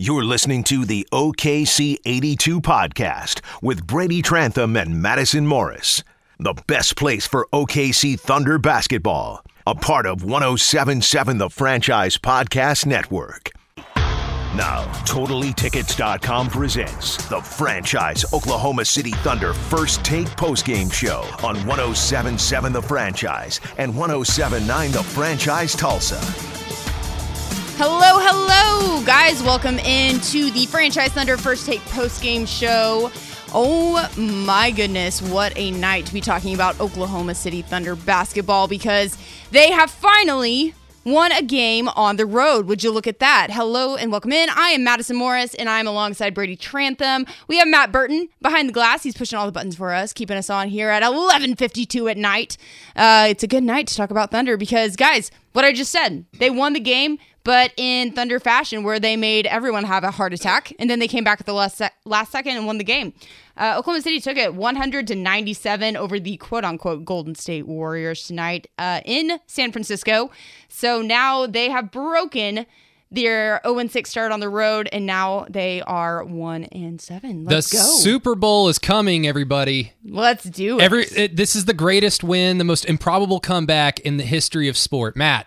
You're listening to the OKC 82 podcast with Brady Trantham and Madison Morris. The best place for OKC Thunder basketball. A part of 1077 The Franchise Podcast Network. Now, TotallyTickets.com presents the franchise Oklahoma City Thunder First Take Postgame Show on 1077 The Franchise and 1079 The Franchise Tulsa. Hello, hello, guys. Welcome into the Franchise Thunder First Take Post Game Show. Oh my goodness, what a night to be talking about Oklahoma City Thunder basketball because they have finally won a game on the road. Would you look at that? Hello and welcome in. I am Madison Morris and I'm alongside Brady Trantham. We have Matt Burton behind the glass. He's pushing all the buttons for us, keeping us on here at 11:52 at night. Uh, it's a good night to talk about Thunder because, guys, what I just said, they won the game but in Thunder fashion, where they made everyone have a heart attack, and then they came back at the last sec- last second and won the game. Uh, Oklahoma City took it 100 to 97 over the quote unquote Golden State Warriors tonight uh, in San Francisco. So now they have broken their 0 6 start on the road, and now they are 1 and 7. Let's the go. Super Bowl is coming, everybody. Let's do it. Every it, this is the greatest win, the most improbable comeback in the history of sport. Matt,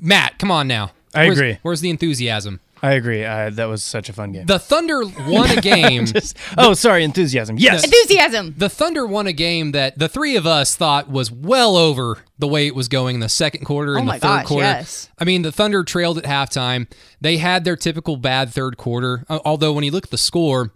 Matt, come on now. I Where's- agree. Where's the enthusiasm? I agree. Uh, that was such a fun game. The Thunder won a game. Just- oh, sorry, enthusiasm. Yes. Enthusiasm. the Thunder won a game that the three of us thought was well over the way it was going in the second quarter and Oh the third gosh, quarter. yes. I mean, the Thunder trailed at halftime. They had their typical bad third quarter. uh, Although when you look at the score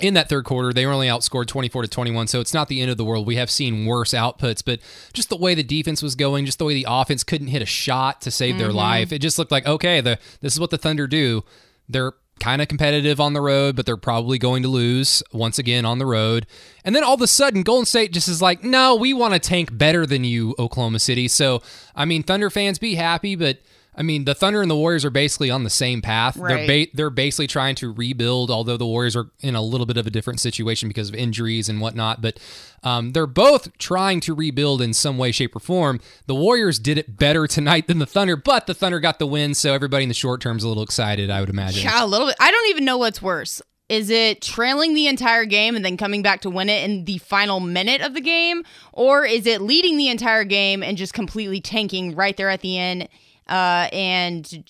in that third quarter, they were only outscored 24 to 21, so it's not the end of the world. We have seen worse outputs, but just the way the defense was going, just the way the offense couldn't hit a shot to save Mm-hmm. their life, it just looked like okay, the this is what the Thunder do. They're kind of competitive on the road, but they're probably going to lose once again on the road. And then all of a sudden, Golden State just is like, no, we want to tank better than you, Oklahoma City. So, I mean, Thunder fans be happy, but I mean, the Thunder and the Warriors are basically on the same path. Right. They're ba- they're basically trying to rebuild, although the Warriors are in a little bit of a different situation because of injuries and whatnot. But um, they're both trying to rebuild in some way, shape, or form. The Warriors did it better tonight than the Thunder, but the Thunder got the win, so everybody in the short term is a little excited, I would imagine. Yeah, a little bit. I don't even know what's worse. Is it trailing the entire game and then coming back to win it in the final minute of the game? Or is it leading the entire game and just completely tanking right there at the end uh, and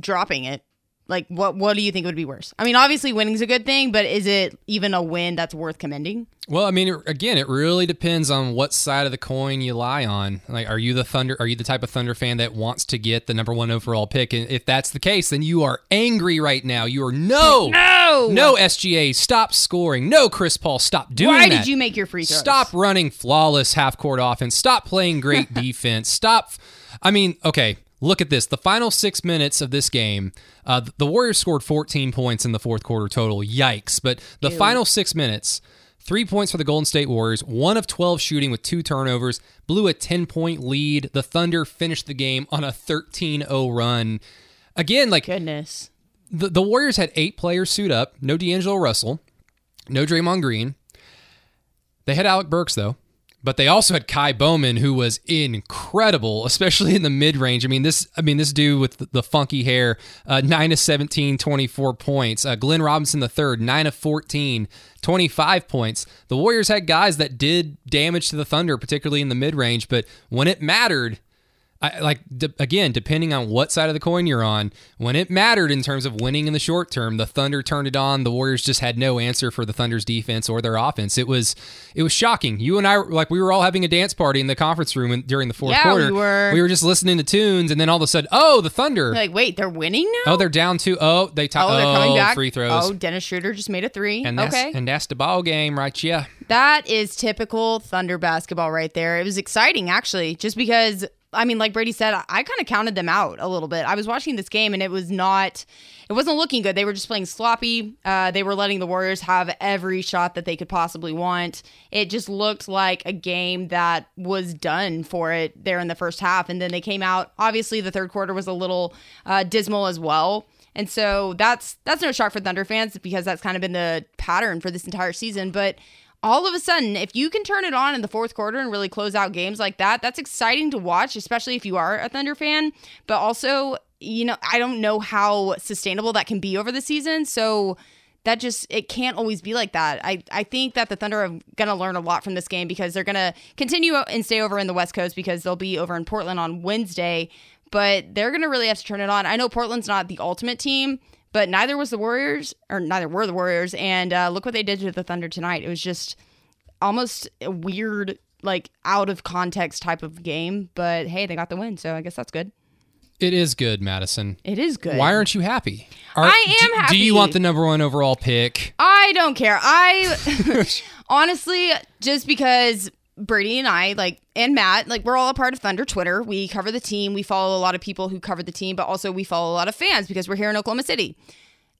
dropping it? Like, what, what do you think would be worse? I mean, obviously, winning's a good thing, but is it even a win that's worth commending? Well, I mean, it- again, it really depends on what side of the coin you lie on. Like, are you the Thunder? Are you the type of Thunder fan that wants to get the number one overall pick? And if that's the case, then you are angry right now. You are no, No! no SGA. Stop scoring. No, Chris Paul. Stop doing Why that. did you make your free throws? Stop running flawless half court offense. Stop playing great defense. Stop. I mean, okay, look at this. The final six minutes of this game, uh, the Warriors scored 14 points in the fourth quarter total. Yikes. But the final six minutes, three points for the Golden State Warriors, one of 12 shooting with two turnovers, blew a 10 point lead. The Thunder finished the game on a 13 0 run. Again, like Goodness. the, the Warriors had eight players suit up. No D'Angelo Russell, no Draymond Green. They had Alec Burks though, but they also had Ky Bowman, who was incredible, especially in the mid range. I mean this. I mean this dude with the, funky hair, uh, nine of 17, 24 points. Uh, Glenn Robinson the third, nine of 14, 25 points. The Warriors had guys that did damage to the Thunder, particularly in the mid range, but when it mattered. I, like de- again, depending on what side of the coin you're on, when it mattered in terms of winning in the short term, the Thunder turned it on. The Warriors just had no answer for the Thunder's defense or their offense. It was it was shocking. You and I were- like we were all having a dance party in the conference room in, during the fourth Yeah, quarter. we were. We were just listening to tunes, and then all of a sudden, oh, the Thunder. Like, wait, they're winning now? oh, they're down two. Oh, they t- Oh, they're coming oh, back. free throws. Oh, Dennis Schroeder just made a three. and that's okay. and that's the ball game, right? Yeah. That is typical Thunder basketball right there. It was exciting, actually, just because, I mean, like Brady said, I kind of counted them out a little bit. I was watching this game and it was not, it wasn't looking good. They were just playing sloppy. Uh, they were letting the Warriors have every shot that they could possibly want. It just looked like a game that was done for it there in the first half. And then they came out. Obviously, the third quarter was a little uh, dismal as well. And so that's that's no shock for Thunder fans because that's kind of been the pattern for this entire season. But all of a sudden, if you can turn it on in the fourth quarter and really close out games like that, that's exciting to watch, especially if you are a Thunder fan. But also, you know, I don't know how sustainable that can be over the season. So that just it can't always be like that. I I think that the Thunder are going to learn a lot from this game because they're going to continue and stay over in the West Coast because they'll be over in Portland on Wednesday, but they're going to really have to turn it on. I know Portland's not the ultimate team, but neither was the Warriors or neither were the Warriors and uh, look what they did to the Thunder tonight. It was just almost a weird like out of context type of game, but hey, they got the win, so I guess that's good. It is good, Madison. It is good. Why aren't you happy? Are- I am do, happy. Do you want the number one overall pick? I don't care. I honestly just because Brady and I like and Matt like we're all a part of Thunder Twitter. We cover the team. We follow a lot of people who cover the team, but also we follow a lot of fans because we're here in Oklahoma City.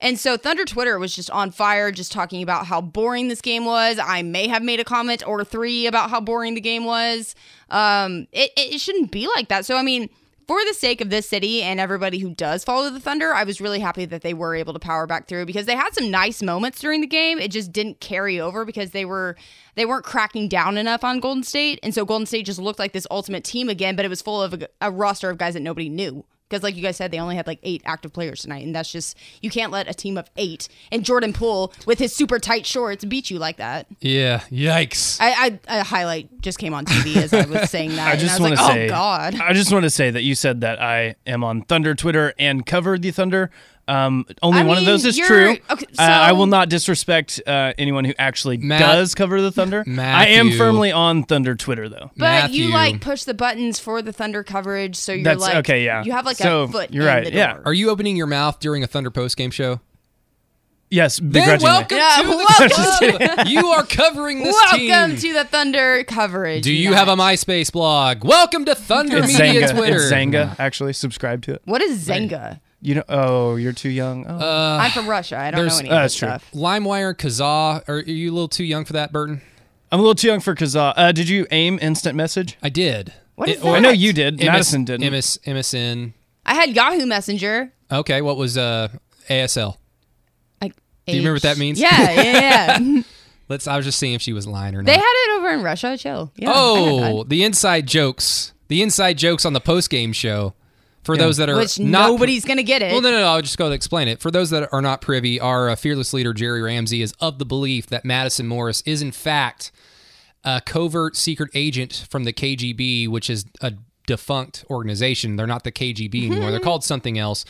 And so Thunder Twitter was just on fire, just talking about how boring this game was. I may have made a comment or three about how boring the game was. Um, it, it shouldn't be like that. So I mean, for the sake of this city and everybody who does follow the Thunder, I was really happy that they were able to power back through because they had some nice moments during the game. It just didn't carry over because they were they weren't cracking down enough on Golden State, and so Golden State just looked like this ultimate team again. But it was full of a, a roster of guys that nobody knew because, like you guys said, they only had like eight active players tonight, and that's just you can't let a team of eight and Jordan Poole with his super tight shorts beat you like that. Yeah. Yikes. I, I a highlight just came on TV as I was saying that. I just want like, to say, oh god. I just want to say that you said that I am on Thunder Twitter and cover the Thunder. Um, only I one of those is true. okay, uh, I will not disrespect uh, anyone who actually Matt- does cover the Thunder. I am firmly on Thunder Twitter though. But you like push the buttons for the Thunder coverage, so you're That's like okay. Yeah, You have like so, a foot. You're in right. The Yeah. door. Are you opening your mouth during a Thunder post game show? Yes, Then welcome Yeah, to the welcome. club. you are covering this Welcome team. to the Thunder coverage. Do you have a MySpace blog? Welcome to Thunder It's Media Xanga. Twitter. It's Xanga. Actually, subscribe to it. What is Xanga? You know? Oh, you're too young. Oh. Uh, I'm from Russia. I don't know there's- any uh, of that's true. stuff. LimeWire, Kazaa. Are you a little too young for that, Burton? I'm a little too young for Kazaa. Uh, did you aim instant message? I did. What is It- that? I know you did. MS, Madison didn't. MS, MSN. I had Yahoo Messenger. Okay, what was uh, ASL? Like, Do you remember what that means? Yeah, yeah, yeah. Let's. I was just seeing if she was lying or not. they had it over in Russia. Chill. Yeah, I had oh, the inside jokes. The inside jokes on the post game show. For those that are which not nobody's gonna get it. Well, no, no, no. I'll just go to explain it. For those that are not privy, our uh, fearless leader, Jerry Ramsey, is of the belief that Madison Morris is, in fact, a covert secret agent from the KGB, which is a defunct organization. They're not the KGB anymore. They're called something else.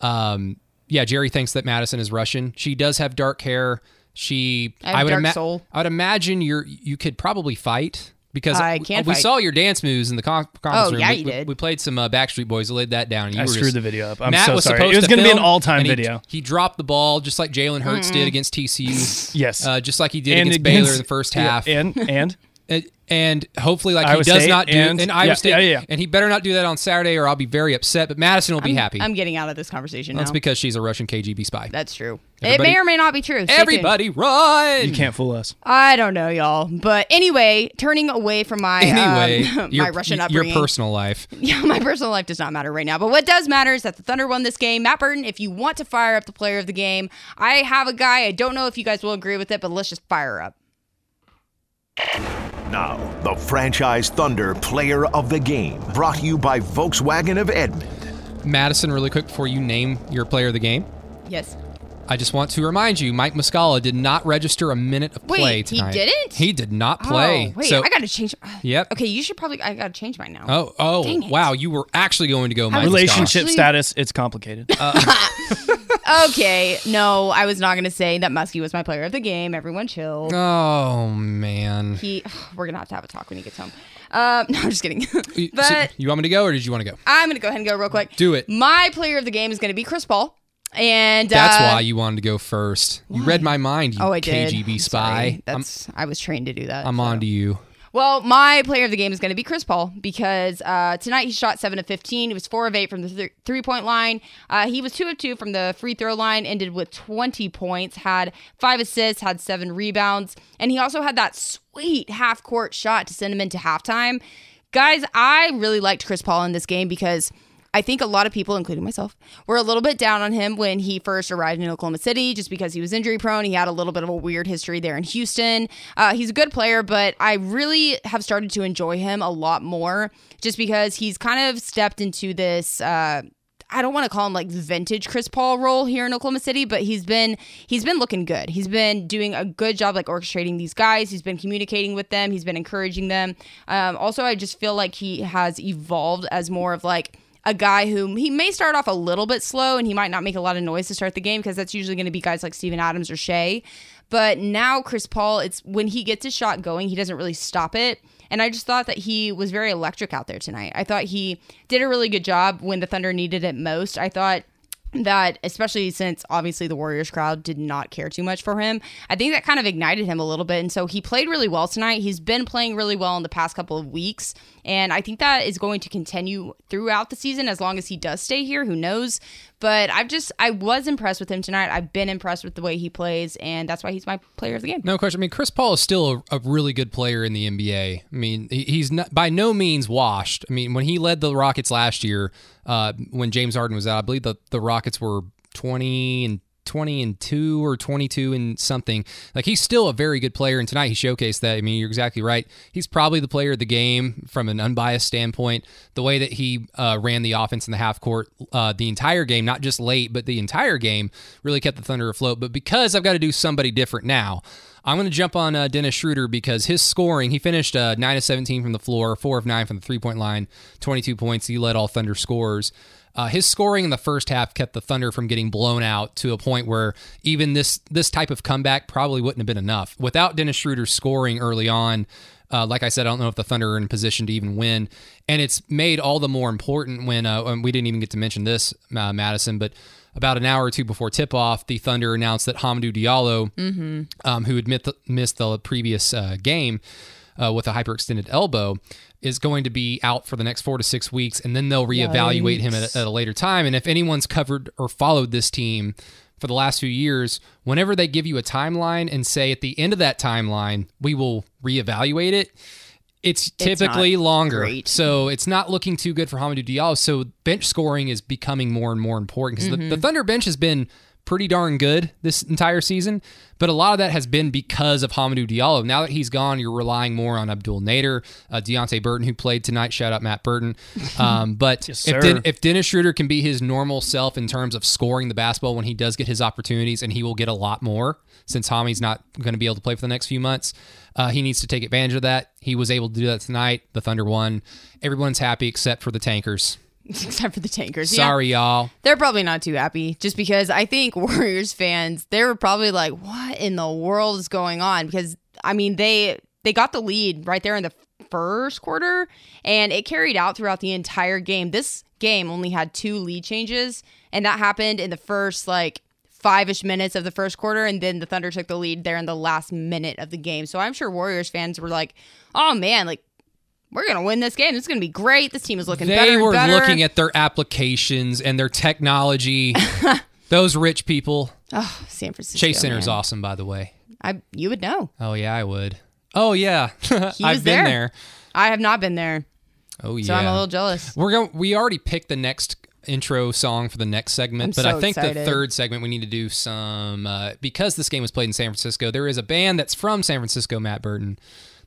Um, yeah, Jerry thinks that Madison is Russian. She does have dark hair. She, I have would dark. I would imagine you're you could probably fight because I we- can we fight. saw your dance moves in the con- conference Oh, room. yeah, we, you did. We played some uh, Backstreet Boys. We laid that down. And you I were screwed just- the video up. I'm Matt so was sorry. supposed It was to gonna be an all-time and he- video. He, dropped the ball just like Jalen Hurts did against TCU. Yes. uh, just like he did against, Baylor in the first yeah, half. and and And, and hopefully, like Iowa he does State not do and- in Iowa yeah, State, yeah, yeah. and he better not do that on Saturday, or I'll be very upset. But Madison will be I'm, happy. I'm getting out of this conversation That's now. because she's a Russian KGB spy. That's true. Everybody- it may or may not be true. Stay tuned. Everybody run! you can't fool us. I don't know, y'all. But anyway, turning away from my Anyway, um, my your, Russian your personal life. Yeah, my personal life does not matter right now. But what does matter is that the Thunder won this game. Matt Burton, if you want to fire up the player of the game, I have a guy. I don't know if you guys will agree with it, but let's just fire up. Now, the franchise Thunder player of the game, brought to you by Volkswagen of Edmond. Madison, really quick before you name your player of the game. Yes. I just want to remind you, Mike Muscala did not register a minute of play Wait, play he didn't? He did not play. Oh, wait, so, I got to change. Yep. Okay, you should probably. I got to change mine now. Oh, oh, Dang it. wow! You were actually going to go Mike Relationship Actually- status. It's complicated. Okay, no, I was not going to say that Muskie was my player of the game. Everyone chill. Oh man! He, we're gonna have to have a talk when he gets home. Um, no, I'm just kidding. You- so- but you want me to go, or did you want to go? I'm gonna go ahead and go real quick. Do it. My player of the game is gonna be Chris Paul, and That's uh, why you wanted to go first. You read my mind, you Oh, I did. KGB I'm spy. sorry. I'm, That's I was trained to do that. I'm so. on to you. Well, my player of the game is going to be Chris Paul because uh, tonight he shot seven of fifteen. He was four of eight from the th- three point line. Uh, he was two of two from the free throw line. Ended with twenty points. Had five assists. Had seven rebounds. And he also had that sweet half court shot to send him into halftime. Guys, I really liked Chris Paul in this game because. I think a lot of people, including myself, were a little bit down on him when he first arrived in Oklahoma City just because he was injury prone. He had a little bit of a weird history there in Houston. Uh, he's a good player, but I really have started to enjoy him a lot more just because he's kind of stepped into this. Uh, I don't want to call him like vintage Chris Paul role here in Oklahoma City, but he's been he's been looking good. He's been doing a good job like orchestrating these guys. He's been communicating with them. He's been encouraging them. Um, also, I just feel like he has evolved as more of like a guy who he may start off a little bit slow and he might not make a lot of noise to start the game because that's usually going to be guys like Steven Adams or Shai. But now Chris Paul, it's when he gets his shot going, he doesn't really stop it. And I just thought that he was very electric out there tonight. I thought he did a really good job when the Thunder needed it most. I thought that especially since obviously the Warriors crowd did not care too much for him. I think that kind of ignited him a little bit and so he played really well tonight. He's been playing really well in the past couple of weeks and I think that is going to continue throughout the season as long as he does stay here, who knows. But I've just I was impressed with him tonight. I've been impressed with the way he plays and that's why he's my player of the game. No question. I mean, Chris Paul is still a, a really good player in the NBA. I mean, he, he's not, by no means washed. I mean, when he led the Rockets last year, uh, when James Harden was out, I believe the, the Rockets were 20 and 20 and 2 or 22 and something. Like he's still a very good player and tonight he showcased that. I mean, you're exactly right. He's probably the player of the game from an unbiased standpoint. The way that he uh, ran the offense in the half court uh, the entire game, not just late, but the entire game really kept the Thunder afloat. But because I've got to do somebody different now, I'm going to jump on uh, Dennis Schroeder because his scoring, he finished uh, 9 of 17 from the floor, 4 of 9 from the three point line, 22 points. He led all Thunder scores. Uh, his scoring in the first half kept the Thunder from getting blown out to a point where even this this type of comeback probably wouldn't have been enough. Without Dennis Schroeder scoring early on, uh, like I said, I don't know if the Thunder are in position to even win, and it's made all the more important when uh, we didn't even get to mention this, uh, Madison, but about an hour or two before tip off, the Thunder announced that Hamidou Diallo, mm-hmm. um, who had missed the previous uh, game uh, with a hyperextended elbow, is going to be out for the next four to six weeks, and then they'll reevaluate Yikes. him at a, at a later time. And if anyone's covered or followed this team for the last few years, whenever they give you a timeline and say at the end of that timeline, we will reevaluate it, it's typically it's longer. Great. So it's not looking too good for Hamidou Diallo. So bench scoring is becoming more and more important because mm-hmm. the, the Thunder bench has been pretty darn good this entire season, but a lot of that has been because of Hamidou Diallo. Now that he's gone, you're relying more on Abdel Nader, uh, Deonte Burton, who played tonight. Shout out Matt Burton. Um, but yes, if, Den- if Dennis Schroeder can be his normal self in terms of scoring the basketball when he does get his opportunities, and he will get a lot more since Hami's not going to be able to play for the next few months, uh, he needs to take advantage of that. He was able to do that tonight. The Thunder won. Everyone's happy except for the Tankers. except for the tankers. Sorry, yeah. y'all. They're probably not too happy just because I think Warriors fans, they were probably like, what in the world is going on? Because, I mean, they they got the lead right there in the first quarter and it carried out throughout the entire game. This game only had two lead changes and that happened in the first like five-ish minutes of the first quarter and then the thunder took the lead there in the last minute of the game so i'm sure warriors fans were like oh man like we're gonna win this game. This is gonna be great. This team is looking they better. They were better. looking at their applications and their technology. Those rich people. Oh, San Francisco. Chase Center is awesome, by the way. I you would know. Oh yeah, I would. Oh yeah, I've been there. there. I have not been there. Oh yeah. So I'm a little jealous. We're going. We already picked the next intro song for the next segment, I'm but so I think excited. the third segment we need to do some uh, because this game was played in San Francisco. There is a band that's from San Francisco, Matt Burton.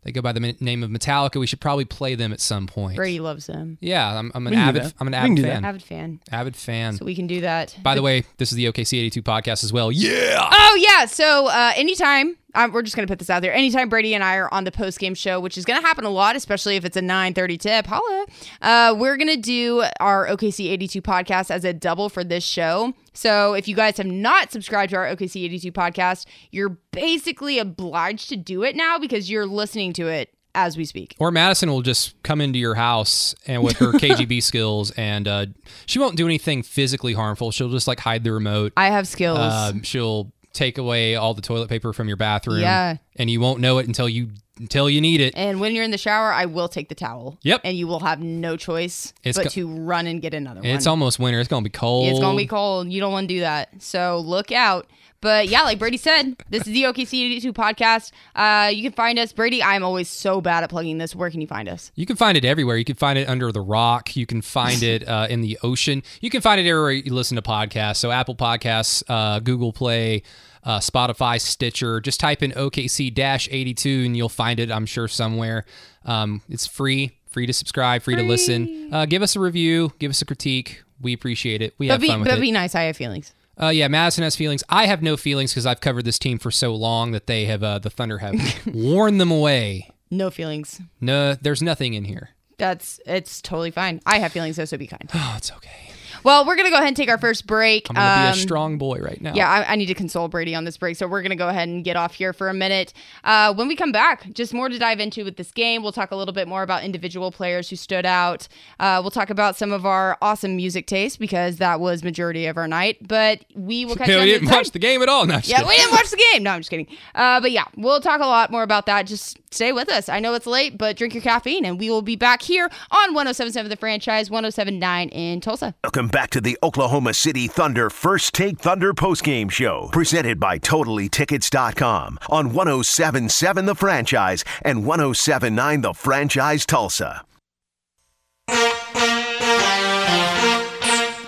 They go by the name of Metallica. We should probably play them at some point. Brady loves them. Yeah, I'm, I'm an avid. I'm an avid fan. Avid fan. Avid fan. So we can do that. By the way, this is the OKC 82 podcast as well. Yeah. Oh yeah. So uh, anytime um, we're just gonna put this out there. Anytime Brady and I are on the post game show, which is gonna happen a lot, especially if it's a nine thirty tip, holla. Uh, we're gonna do our OKC eighty two podcast as a double for this show. So if you guys have not subscribed to our OKC eighty two podcast, you're basically obliged to do it now because you're listening to it as we speak. Or Madison will just come into your house and with her KGB skills, and uh, she won't do anything physically harmful. She'll just like hide the remote. I have skills. Um, she'll take away all the toilet paper from your bathroom. Yeah. And you won't know it until you until you need it. And when you're in the shower, I will take the towel. Yep. And you will have no choice it's but to run and get another one. It's almost winter. It's gonna be cold. It's gonna be cold. You don't want to do that. So look out. But yeah, like Brady said, this is the OKC 82 podcast. Uh, you can find us. Brady, I'm always so bad at plugging this. Where can you find us? You can find it everywhere. You can find it under the rock. You can find it uh, in the ocean. You can find it everywhere you listen to podcasts. So Apple Podcasts, uh, Google Play, uh, Spotify, Stitcher. Just type in OKC 82 and you'll find it, I'm sure, somewhere. Um, it's free, free to subscribe, free, free. to listen. Uh, give us a review, give us a critique. We appreciate it. We But have be, fun with but it. be nice. I have feelings. Uh, yeah, Madison has feelings. I have no feelings because I've covered this team for so long that they have uh, the Thunder have worn them away. No feelings. No, there's nothing in here. That's it's totally fine. I have feelings, though, so be kind. Oh, it's okay. Well, we're gonna go ahead and take our first break. I'm gonna be Um, a strong boy right now. Yeah, I, I need to console Brady on this break, so we're gonna go ahead and get off here for a minute. Uh, when we come back, just more to dive into with this game. We'll talk a little bit more about individual players who stood out. Uh, we'll talk about some of our awesome music taste because that was majority of our night. But we will catch Hey, you we the didn't watch the game at all. No, Yeah, kidding. we didn't watch the game. No, I'm just kidding. Uh, but yeah, we'll talk a lot more about that. Just stay with us. I know it's late, but drink your caffeine, and we will be back here on 1077 The Franchise, 1079 in Tulsa. Welcome back to the Oklahoma City Thunder First Take Thunder postgame show, presented by TotallyTickets.com on 1077 The Franchise and 1079 The Franchise Tulsa.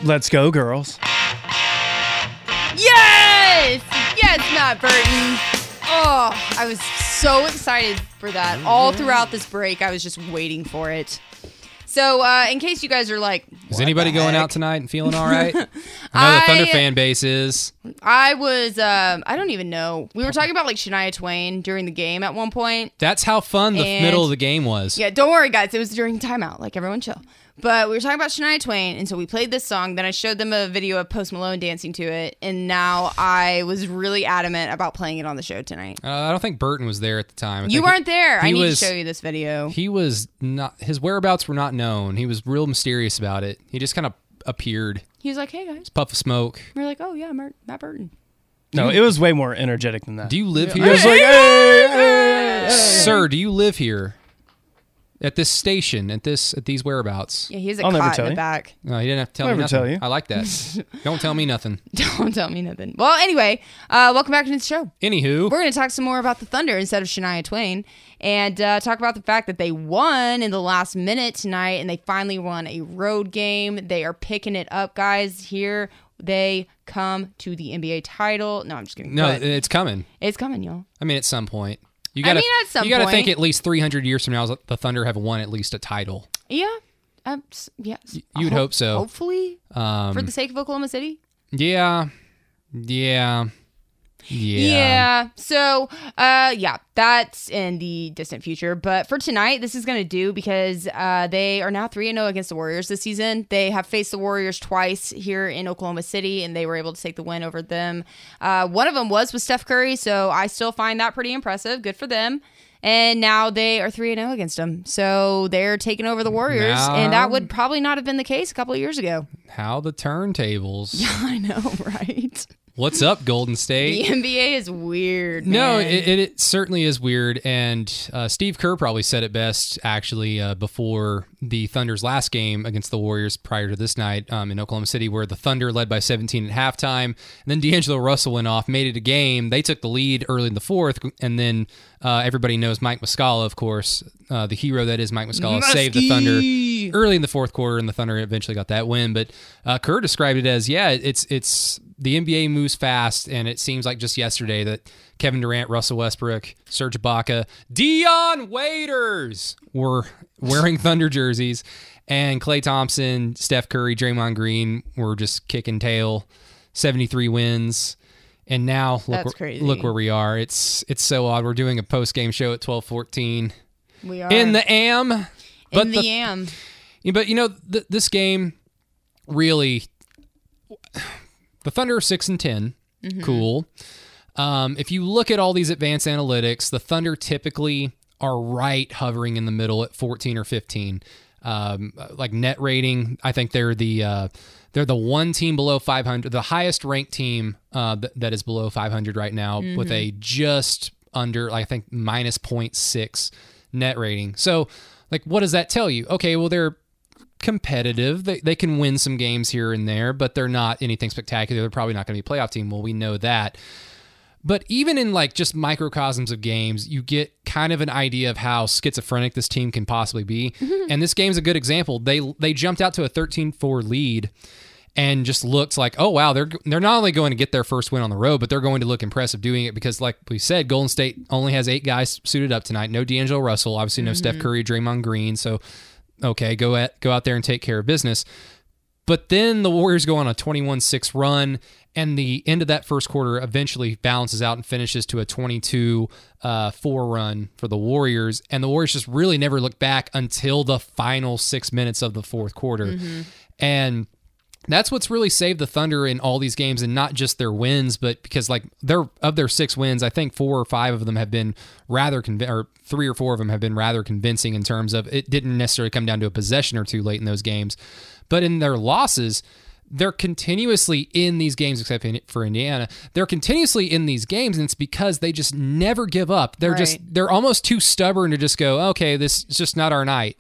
Let's go, girls. Yes! Yes, Matt Burton. Oh, I was so excited for that. All throughout this break, I was just waiting for it. So, uh, in case you guys are like, Is anybody going out tonight and feeling all right? I know the Thunder fan base is. I was, um, I don't even know. We were talking about like Shania Twain during the game at one point. That's how fun the And- middle of the game was. Yeah, don't worry, guys. It was during timeout. Like everyone, chill. But we were talking about Shania Twain, and so we played this song. Then I showed them a video of Post Malone dancing to it, and now I was really adamant about playing it on the show tonight. Uh, I don't think Burton was there at the time. I You weren't there. I need was- to show you this video. He was not. His whereabouts were not known. He was real mysterious about it. He just kind of appeared. He was like, "Hey guys," Puff of smoke. we're like, "Oh yeah, Mert- Matt Burton." No, it was way more energetic than that. Do you live It here, was like, hey, hey, hey. sir? Do you live here? At this station, at this, at these whereabouts. Yeah, he's has a I'll never cot tell in the you. back. No, he didn't have to tell I'll me never nothing. tell you. I like that. Don't tell me nothing. Don't tell me nothing. Well, anyway, uh, welcome back to the show. Anywho, We're going to talk some more about the Thunder instead of Shania Twain and uh, talk about the fact that they won in the last minute tonight and they finally won a road game. They are picking it up, guys. Here they come to the NBA title. No, I'm just kidding. no, But it's coming. it's coming, y'all. I mean, at some point. You I gotta, mean, at some you gotta think at least 300 years from now, the Thunder have won at least a title. Yeah. Um, yes. you'd hope so. Hopefully, Um, for the sake of Oklahoma City. yeah, yeah, yeah. Yeah. So, uh, yeah, that's in the distant future. But for tonight, this is going to do because uh, they are now 3 0 against the Warriors this season. They have faced the Warriors twice here in Oklahoma City, and they were able to take the win over them. Uh, one of them was with Steph Curry, so I still find that pretty impressive. Good for them. And now they are 3 0 against them. So they're taking over the Warriors. And that would probably not have been the case a couple of years ago. How the turntables. Yeah, I know, right? What's up, Golden State? The NBA is weird. No, it, it, it certainly is weird. And uh, Steve Kerr probably said it best, actually, uh, before the Thunder's last game against the Warriors prior to this night um, in Oklahoma City, where the Thunder led by 17 at halftime. And then D'Angelo Russell went off, made it a game. They took the lead early in the fourth. And then uh, everybody knows Mike Muscala, of course, uh, the hero that is Mike Muscala, saved the Thunder early in the fourth quarter, and the Thunder eventually got that win. But uh, Kerr described it as, yeah, it's it's the NBA moves fast, and it seems like just yesterday that Kevin Durant, Russell Westbrook, Serge Ibaka, Dion Waiters were wearing Thunder jerseys, and Klay Thompson, Steph Curry, Draymond Green were just kicking tail, seventy three wins. And now look where, look where we are. It's it's so odd. We're doing a post game show at twelve fourteen we are in the AM. But in the the am. But you know, th- this game really, the Thunder are six and 10 Cool. Um, if you look at all these advanced analytics, the Thunder typically are right hovering in the middle at 14 or 15. Um, like net rating, I think they're the uh, they're the one team below 500, the highest ranked team uh, th- that is below 500 right now, with a just under, I think, minus 0.6 net rating. So, like, what does that tell you? Okay, well, they're competitive. They, they can win some games here and there, but they're not anything spectacular. They're probably not going to be a playoff team. Well, we know that. But even in like just microcosms of games, you get kind of an idea of how schizophrenic this team can possibly be. Mm-hmm. And this game's a good example. They they jumped out to a 13-4 lead and just looks like, oh wow, they're they're not only going to get their first win on the road, but they're going to look impressive doing it because, like we said, Golden State only has eight guys suited up tonight. No D'Angelo Russell, obviously no Steph mm-hmm. Curry, Draymond Green. So okay, go at go out there and take care of business. But then the Warriors go on a 21 6 run, and the end of that first quarter eventually balances out and finishes to a 22 uh, 4 run for the Warriors. And the Warriors just really never look back until the final six minutes of the fourth quarter. And that's what's really saved the Thunder in all these games, and not just their wins, but because like they're of their six wins, I think four or five of them have been rather conv- or three or four of them have been rather convincing in terms of it didn't necessarily come down to a possession or two late in those games, but in their losses. They're continuously in these games, except for Indiana. They're continuously in these games, and it's because they just never give up. They're just they're almost too stubborn to just go, okay, this is just not our night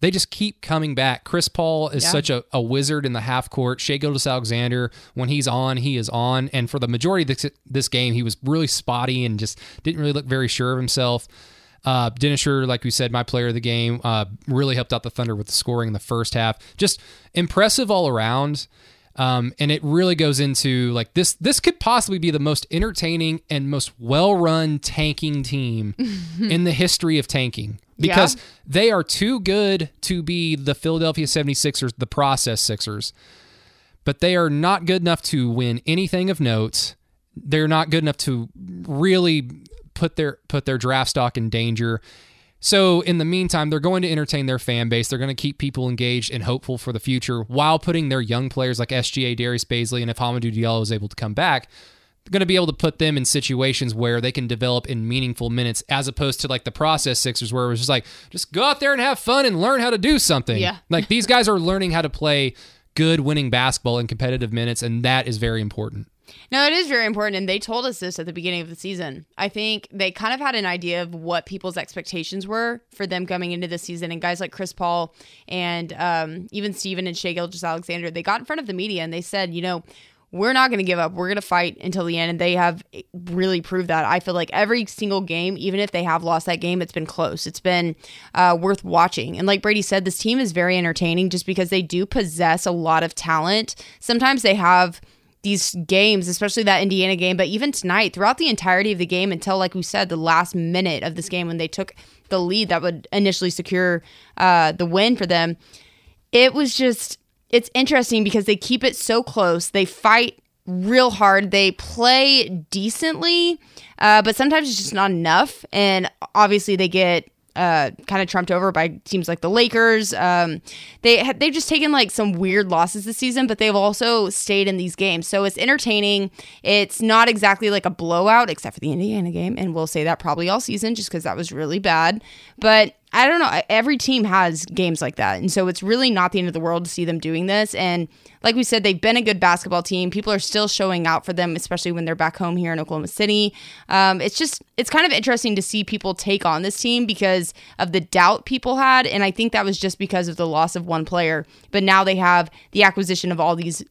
they just keep coming back. Chris Paul is Yeah. such a, a wizard in the half court. Shai Gilgeous-Alexander, when he's on, he is on. And for the majority of this, this game, he was really spotty and just didn't really look very sure of himself. Uh, Dennis Schroeder, like we said, my player of the game, uh, really helped out the Thunder with the scoring in the first half. Just impressive all around. Um, and it really goes into like this. This could possibly be the most entertaining and most well-run tanking team in the history of tanking because Yeah. they are too good to be the Philadelphia 76ers, the process Sixers. But they are not good enough to win anything of note. They're not good enough to really put their put their draft stock in danger. So in the meantime, they're going to entertain their fan base. They're going to keep people engaged and hopeful for the future while putting their young players like SGA, Darius Bazley, and if Hamidou Diallo is able to come back, they're going to be able to put them in situations where they can develop in meaningful minutes as opposed to like the process Sixers where it was just like, just go out there and have fun and learn how to do something. Yeah. Like these guys are learning how to play good winning basketball in competitive minutes, and that is very important. No, it is very important. And they told us this at the beginning of the season. I think they kind of had an idea of what people's expectations were for them coming into the season. And guys like Chris Paul and um, even Steven and Shai Gilgeous-Alexander, they got in front of the media and they said, you know, we're not going to give up. We're going to fight until the end. And they have really proved that. I feel like every single game, even if they have lost that game, it's been close. It's been uh, worth watching. And like Brady said, this team is very entertaining just because they do possess a lot of talent. Sometimes they have these games, especially that Indiana game, but even tonight, throughout the entirety of the game until, like we said, the last minute of this game when they took the lead that would initially secure uh, the win for them, it was just, it's interesting because they keep it so close. They fight real hard. They play decently, uh, but sometimes it's just not enough. And obviously, they get uh, kind of trumped over by teams like the Lakers. Um, they ha- they've just taken like some weird losses this season, but they've also stayed in these games. So it's entertaining. It's not exactly like a blowout, except for the Indiana game, and we'll say that probably all season, just because that was really bad. But I don't know. Every team has games like that, and so it's really not the end of the world to see them doing this. And like we said, they've been a good basketball team. People are still showing out for them, especially when they're back home here in Oklahoma City. Um, it's just it's kind of interesting to see people take on this team because of the doubt people had, and I think that was just because of the loss of one player. But now they have the acquisition of all these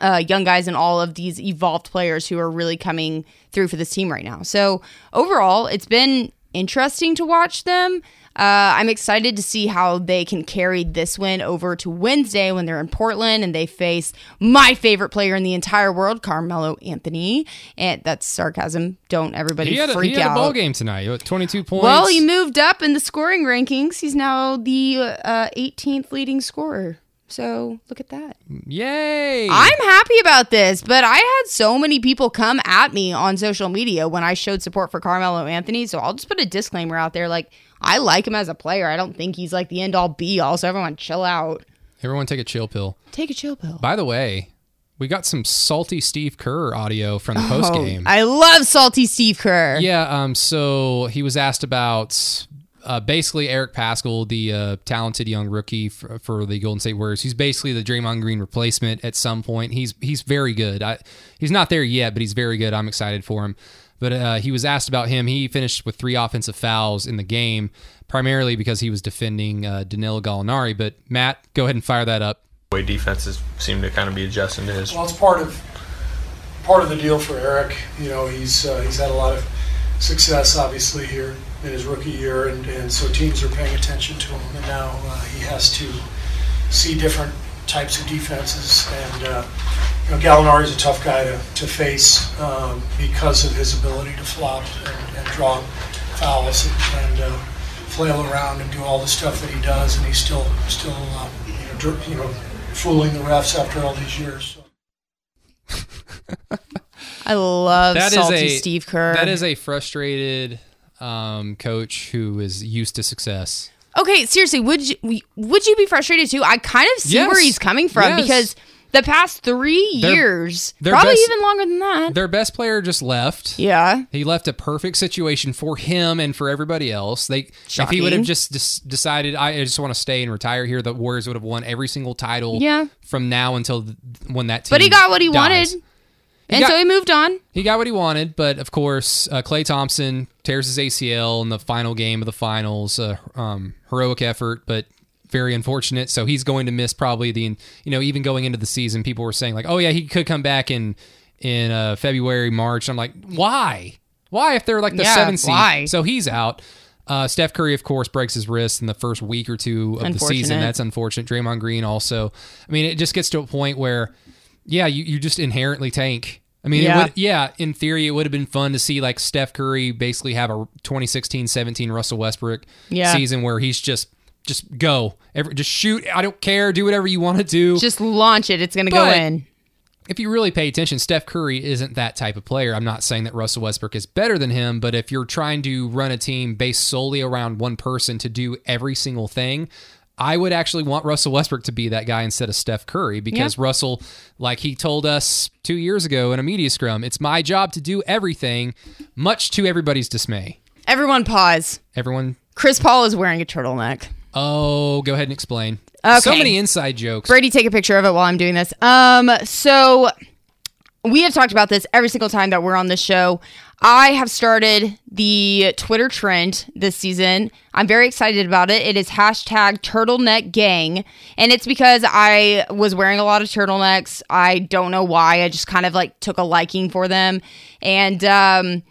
uh, young guys and all of these evolved players who are really coming through for this team right now. So overall, it's been interesting to watch them. Uh, I'm excited to see how they can carry this win over to Wednesday when they're in Portland and they face my favorite player in the entire world, Carmelo Anthony. And that's sarcasm. Don't everybody He had, a, freak he had out. a ball game tonight. What, 22 points. Well, he moved up in the scoring rankings. He's now the uh, 18th leading scorer. So look at that. Yay. I'm happy about this, but I had so many people come at me on social media when I showed support for Carmelo Anthony. So I'll just put a disclaimer out there like, I like him as a player. I don't think he's like the end all be all. So everyone chill out. Everyone take a chill pill. Take a chill pill. By the way, we got some salty Steve Kerr audio from the post game. I love salty Steve Kerr. Yeah, um, so he was asked about uh, basically Eric Paschall, the uh, talented young rookie for, for the Golden State Warriors. He's basically the Draymond Green replacement at some point. He's he's very good. I, he's not there yet, but he's very good. I'm excited for him. But uh, he was asked about him. He finished with three offensive fouls in the game, primarily because he was defending uh, Danilo Gallinari. But Matt, go ahead and fire that up. way defenses seem to kind of be adjusting to his Well, it's part of part of the deal for Eric. You know, he's uh, he's had a lot of success, obviously, here in his rookie year, and, and so teams are paying attention to him. And now uh, he has to see different types of defenses. And uh, you know, Gallinari is a tough guy to, to face um, because of his ability to flop and, and draw fouls and, and uh, flail around and do all the stuff that he does. And he's still still uh, you know, dr- you know fooling the refs after all these years. So. I love That is salty a Steve Kerr. That is a frustrated um, coach who is used to success. Okay, seriously, would you would you be frustrated too? I kind of see Yes. where he's coming from Yes. because the past three Their- years, their probably best- even longer than that. Their best player just left. Yeah, He left a perfect situation for him and for everybody else. They, if he would have just des- decided, I just want to stay and retire here, the Warriors would have won every single title. Yeah. from now until when that team. but he got what he dies. wanted, and got- so he moved on. He got what he wanted, but of course, uh, Klay Thompson tears his ACL in the final game of the finals. Uh, um, heroic effort, but very unfortunate. So he's going to miss probably the, you know, even going into the season, people were saying like, oh yeah, he could come back in in uh, February, March. I'm like, why? Why if they're like the Yeah, seventh seed? why? So he's out. Uh, Steph Curry, of course, breaks his wrist in the first week or two of the season. That's unfortunate. Draymond Green also. I mean, it just gets to a point where, yeah, you, you just inherently tank. I mean, Yeah. it would, yeah, in theory, it would have been fun to see like Steph Curry basically have a 2016-17 Russell Westbrook Yeah. season where he's just just go, Every, just shoot. I don't care. Do whatever you want to do. Just launch it; it's going to go in. if you really pay attention, Steph Curry isn't that type of player. I'm not saying that Russell Westbrook is better than him, but if you're trying to run a team based solely around one person to do every single thing, I would actually want Russell Westbrook to be that guy instead of Steph Curry because Russell, like he told us two years ago in a media scrum, it's my job to do everything, much to everybody's dismay. Everyone, pause. Everyone, Chris Paul is wearing a turtleneck. oh, go ahead and explain. So many inside jokes. Brady, take a picture of it while I'm doing this. Um, so we have talked about this every single time that we're on this show. I have started the Twitter trend this season. I'm very excited about it. It is hashtag turtleneck gang. And it's because I was wearing a lot of turtlenecks. I don't know why. I just kind of like took a liking for them. And um,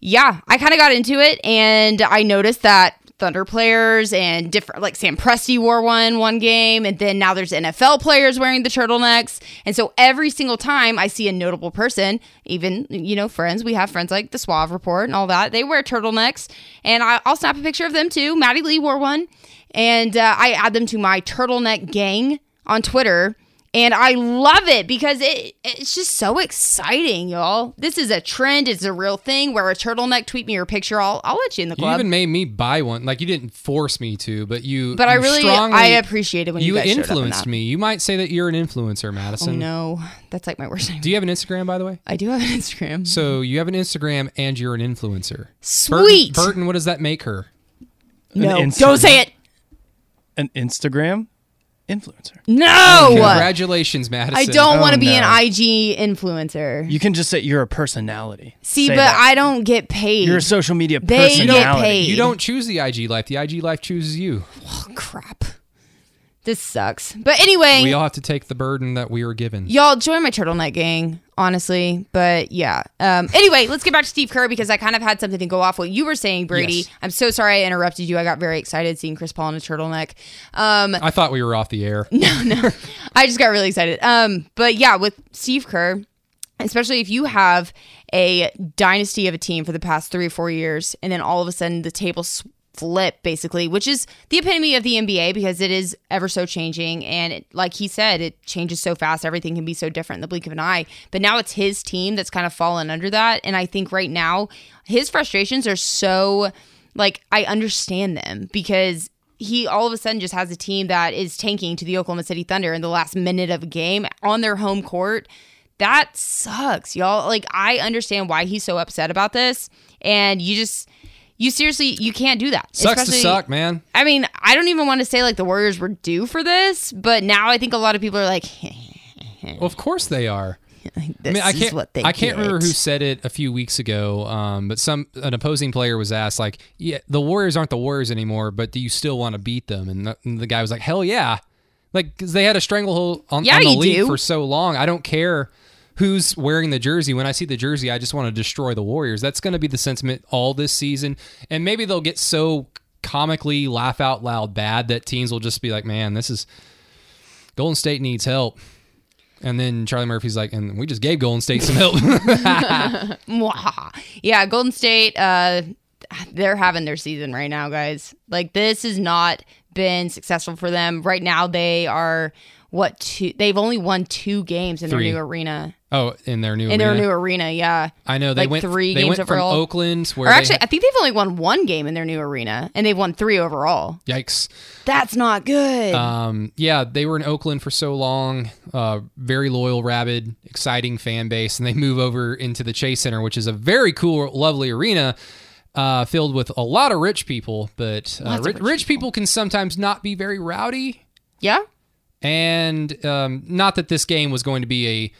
yeah, I kind of got into it and I noticed that Thunder players and different, like Sam Presti wore one one game, and then now there's NFL players wearing the turtlenecks. And so every single time I see a notable person, even, you know, friends, we have friends like the Suave Report and all that, they wear turtlenecks. And I, I'll snap a picture of them too. Maddie Lee wore one. And uh, I add them to my turtleneck gang on Twitter. And I love it because it it's just so exciting, y'all. This is a trend. It's a real thing. Wear a turtleneck. Tweet me your picture. I'll I'll let you in the club. You even made me buy one. Like you didn't force me to, but you. but I really strongly, I appreciate it when you, you guys showed up in influenced that. me. You might say that you're an influencer, Oh Madison. no, that's like my worst name. Do you have an Instagram, by the way? I do have an Instagram. So you have an Instagram and you're an influencer. Sweet. Burton, Burton what does that make her? no, Instagram. don't say it. An Instagram influencer. No, Congratulations, Madison. I don't Oh, want to be no. an IG influencer. You can just say you're a personality. See, Say but that. I don't get paid. You're a social media They get personality. paid. You don't choose the IG life. The IG life chooses you. oh, crap. This sucks. But anyway, We all have to take the burden that we were given. Y'all join my turtleneck gang, honestly. But yeah. Um, anyway, let's get back to Steve Kerr because I kind of had something to go off what you were saying, Brady. Yes. I'm so sorry I interrupted you. I got very excited seeing Chris Paul in a turtleneck. Um, I thought we were off the air. No, no. I just got really excited. Um, but yeah, with Steve Kerr, especially if you have a dynasty of a team for the past three or four years, and then all of a sudden the tables flip, basically, which is the epitome of the NBA because it is ever so changing. And it, like he said, it changes so fast. Everything can be so different in the blink of an eye. But now it's his team that's kind of fallen under that. And I think right now his frustrations are so like I understand them because he all of a sudden just has a team that is tanking to the Oklahoma City Thunder in the last minute of a game on their home court. That sucks, y'all. Like I understand why he's so upset about this, and you just you seriously you can't do that. Sucks to suck, man. I mean, I don't even want to say like the Warriors were due for this, but now I think a lot of people are like, Well, of course they are. this I mean, I can't. what they I can't remember who said it a few weeks ago. Um, but some an opposing player was asked, like, "Yeah, the Warriors aren't the Warriors anymore, but do you still want to beat them?" And the, and the guy was like, "Hell yeah!" Like, because they had a stranglehold on, Yeah, on the league do. for so long. I don't care who's wearing the jersey. When I see the jersey, I just want to destroy the Warriors. That's going to be the sentiment all this season. And maybe they'll get so comically laugh out loud bad that teams will just be like, "Man, this is Golden State needs help." And then Charlie Murphy's like, and we just gave Golden State some help. Yeah, Golden State, uh, they're having their season right now, guys. Like this has not been successful for them. Right now, they are what two? They've only won two games in Three. their new arena. Oh, in their new In their new arena, yeah. I know they like went three they games went from overall. Oakland where Or actually, had- I think they've only won one game in their new arena, and they've won three overall. yikes. That's not good. Um, yeah, they were in Oakland for so long. Uh, very loyal, rabid, exciting fan base, and they move over into the Chase Center, which is a very cool, lovely arena. Uh, filled with a lot of rich people, but uh, rich, rich rich people can sometimes not be very rowdy. yeah. And um, not that this game was going to be a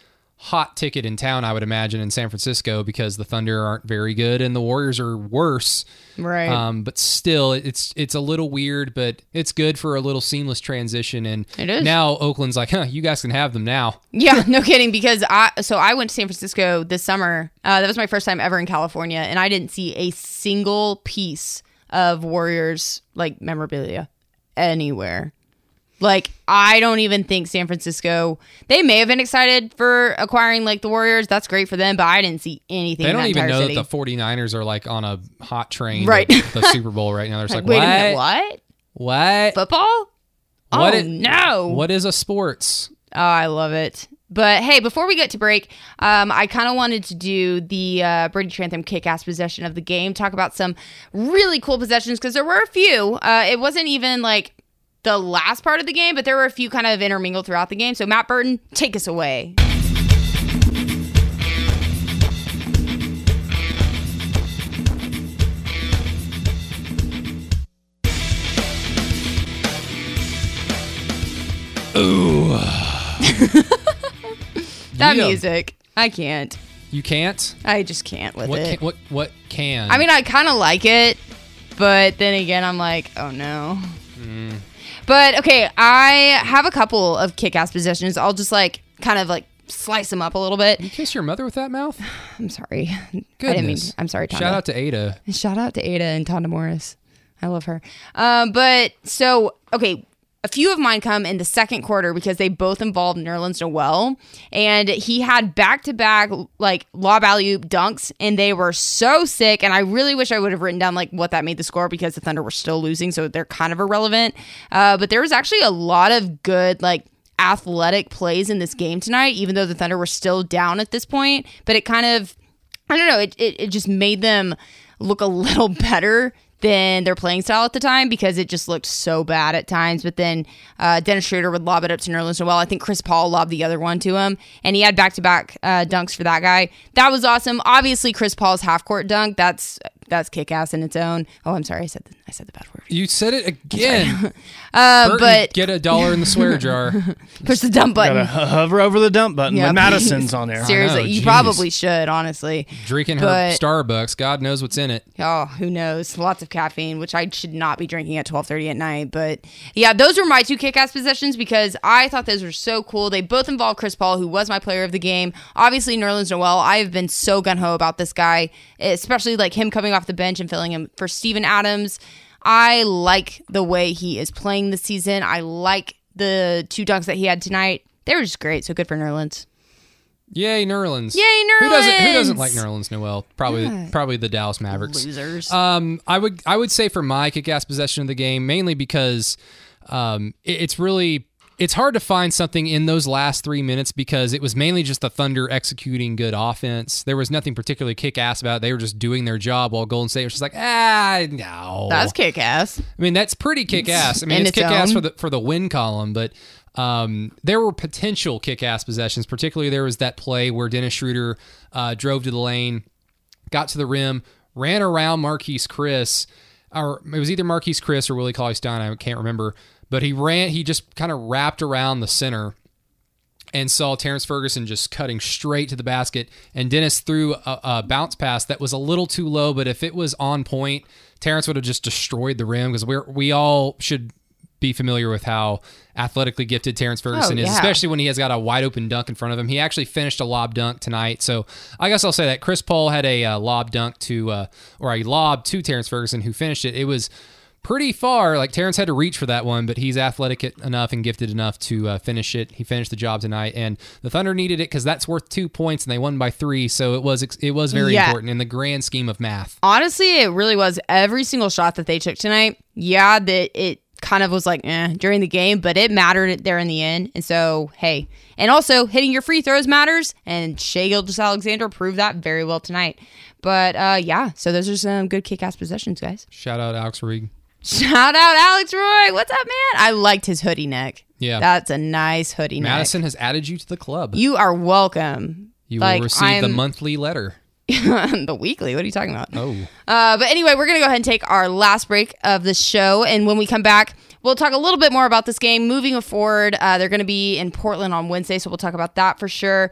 hot ticket in town, I would imagine, in San Francisco because the Thunder aren't very good and the Warriors are worse. Right. Um, but still, it's it's a little weird, but it's good for a little seamless transition. And It is. now Oakland's like, huh, you guys can have them now. Yeah, no kidding. Because I so I went to San Francisco this summer. Uh, that was my first time ever in California, and I didn't see a single piece of Warriors like memorabilia anywhere. Like I don't even think San Francisco. They may have been excited for acquiring like the Warriors. That's great for them, but I didn't see anything. They don't even know city. that the 49ers are like on a hot train Right. the Super Bowl right now. They're just like, Wait what? a minute, what What? football? What oh it- no! What is a sports? Oh, I love it. But hey, before we get to break, um, I kind of wanted to do the uh, Brady Trantham kick-ass possession of the game. Talk about some really cool possessions because there were a few. Uh, it wasn't even like the last part of the game, but there were a few kind of intermingled throughout the game. So Matt Burton, take us away. Ooh. That Yeah. music, I can't. You can't. I just can't with What it. can, what what can? I mean, I kind of like it, but then again, I'm like, oh no. But okay, I have a couple of kick-ass possessions. I'll just like kind of like slice them up a little bit. you kiss your mother with that mouth? I'm sorry. I didn't mean. Goodness. I'm sorry, Tonda. Shout out to Ada. Shout out to Ada and Tonda Morris. I love her. Um, but so okay, a few of mine come in the second quarter because they both involved Nerlens Noel, and he had back to back like lob alley oop dunks, and they were so sick. And I really wish I would have written down like what that made the score because the Thunder were still losing, so they're kind of irrelevant. Uh, but there was actually a lot of good like athletic plays in this game tonight, even though the Thunder were still down at this point. But it kind of I don't know. It, it, it just made them look a little better than their playing style at the time because it just looked so bad at times. But then uh, Dennis Schroeder would lob it up to Nerlens Noel. I think Chris Paul lobbed the other one to him, and he had back to back dunks for that guy. That was awesome. Obviously, Chris Paul's half court dunk. That's that's kick ass in its own. Oh, I'm sorry. I said the, I said the bad word. You said it again. Uh, Burton, but get a dollar in the swear jar. push the dump button. Gotta ho- hover over the dump button Yeah, when please. Madison's on there. Seriously, know, you jeez. probably should. Honestly, Drinking her But- Starbucks. God knows what's in it. Oh, who knows? Lots of caffeine, which I should not be drinking at 12:30 at night. But yeah, those were my two kick-ass possessions because I thought those were so cool. They both involved Chris Paul, who was my player of the game. Obviously, Nerlens Noel. I have been so gun ho about this guy, especially like him coming off the bench and filling him for Steven Adams. I like the way he is playing this season. I like the two dunks that he had tonight. They were just great. So good for Nerlens. Yay, Nerlens. Yay, Who doesn't Who doesn't like Nerlens Noel? Probably probably the Dallas Mavericks. Losers. Um, I would I would say for my kick-ass possession of the game, mainly because um, it- it's really it's hard to find something in those last three minutes because it was mainly just the Thunder executing good offense. There was nothing particularly kick-ass about it. They were just doing their job while Golden State was just like, ah, no. That's kick-ass. I mean, that's pretty kick-ass. I mean, it's its kick-ass for the for the win column, but um, there were potential kick-ass possessions. Particularly, there was that play where Dennis Schroeder uh, drove to the lane, got to the rim, ran around Marquese Chriss, or it was either Marquese Chriss or Willie Cauley Stein. I can't remember, but he ran. He just kind of wrapped around the center and saw Terrence Ferguson just cutting straight to the basket. And Dennis threw a, a bounce pass that was a little too low, but if it was on point, Terrence would have just destroyed the rim because we're we all should be familiar with how athletically gifted Terrence Ferguson is, yeah. especially when he has got a wide open dunk in front of him. He actually finished a lob dunk tonight, so I guess I'll say that Chris Paul had a uh, lob dunk to, uh, or a lob to Terrence Ferguson, who finished it. It was pretty far. Like Terrence had to reach for that one, but he's athletic enough and gifted enough to uh, finish it. He finished the job tonight, and the Thunder needed it because that's worth two points, and they won by three. So it was it was very Yeah. important in the grand scheme of math. honestly, it really was every single shot that they took tonight. Yeah, that it kind of was like eh, during the game, but it mattered there in the end. And so, hey, and also hitting your free throws matters. And Shai Gilgeous-Alexander proved that very well tonight. But uh, yeah, so those are some good kick ass possessions, guys. Shout out Alex Reed. Shout out Alex Roy. What's up, man? I liked his hoodie neck. Yeah. That's a nice hoodie neck. Madison has added you to the club. You are welcome. You like, will receive the I'm- monthly letter. the weekly. What are you talking about? Oh. Uh, but anyway, we're going to go ahead and take our last break of the show. And when we come back, we'll talk a little bit more about this game. Moving forward, uh, they're going to be in Portland on Wednesday, so we'll talk about that for sure.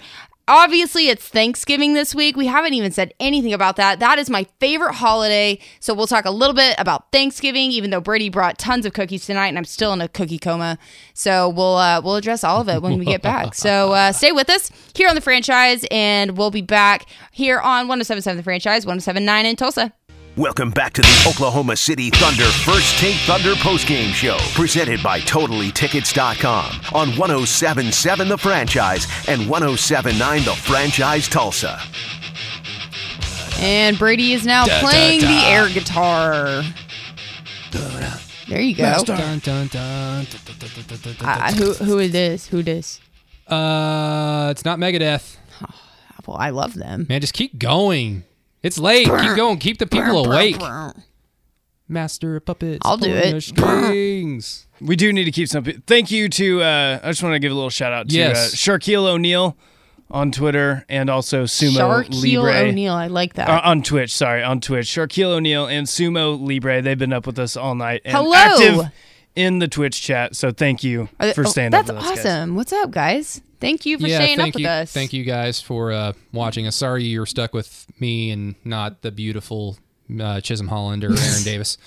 Obviously, it's Thanksgiving this week. We haven't even said anything about that. That is my favorite holiday. So we'll talk a little bit about Thanksgiving, even though Brady brought tons of cookies tonight, and I'm still in a cookie coma. So we'll uh, we'll address all of it when we get back. So uh, stay with us here on the franchise, and we'll be back here on 107.7 The Franchise, 107.9 in Tulsa. Welcome back to the Oklahoma City Thunder First Take Thunder postgame show, presented by TotallyTickets.com on 1077 The Franchise and 1079 The Franchise Tulsa. And Brady is now da, playing da, da. the air guitar. There you go. Dun, dun, dun, uh, who, who is this? Who this? Uh, it's not Megadeth. Oh, well, I love them. Man, just keep going. It's late. Keep going. Keep the people awake. Master of puppets. I'll do it. Strings. We do need to keep some. Thank you to. Uh, I just want to give a little shout out to Yes. uh, Sharkeel O'Neal on Twitter and also Sumo Sharkeel Libre O'Neal. I like that. Uh, on Twitch. Sorry, on Twitch. Sharkeel O'Neal and Sumo Libre. They've been up with us all night and Hello. active in the Twitch chat. So thank you they- for oh, staying That's up with us, guys. awesome. What's up, guys? Thank you for yeah, staying thank up you. with us. Thank you guys for uh, watching us. Sorry you're stuck with me and not the beautiful uh, Chisholm Holland or Aaron Davis.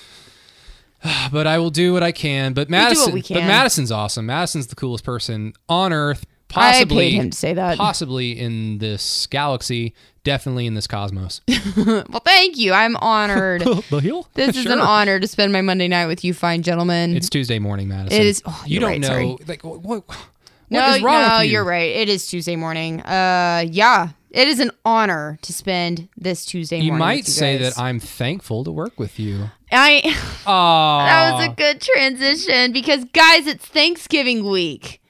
But I will do what I can. But do what Madison, we but. Madison's awesome. Madison's the coolest person on earth. possibly I Possibly, paid him to say that. possibly in this galaxy. Definitely in this cosmos. Well, thank you. I'm honored. the this is an honor to spend my Monday night with you, fine gentlemen. It's Tuesday morning, Madison. It is- oh, you don't right, know. sorry. Like what? What, no, is wrong no, with you? you're right. It is Tuesday morning. Uh, yeah, it is an honor to spend this Tuesday You morning. might with you say that I'm thankful to work with you. I. Oh, That was a good transition because, guys, it's Thanksgiving week.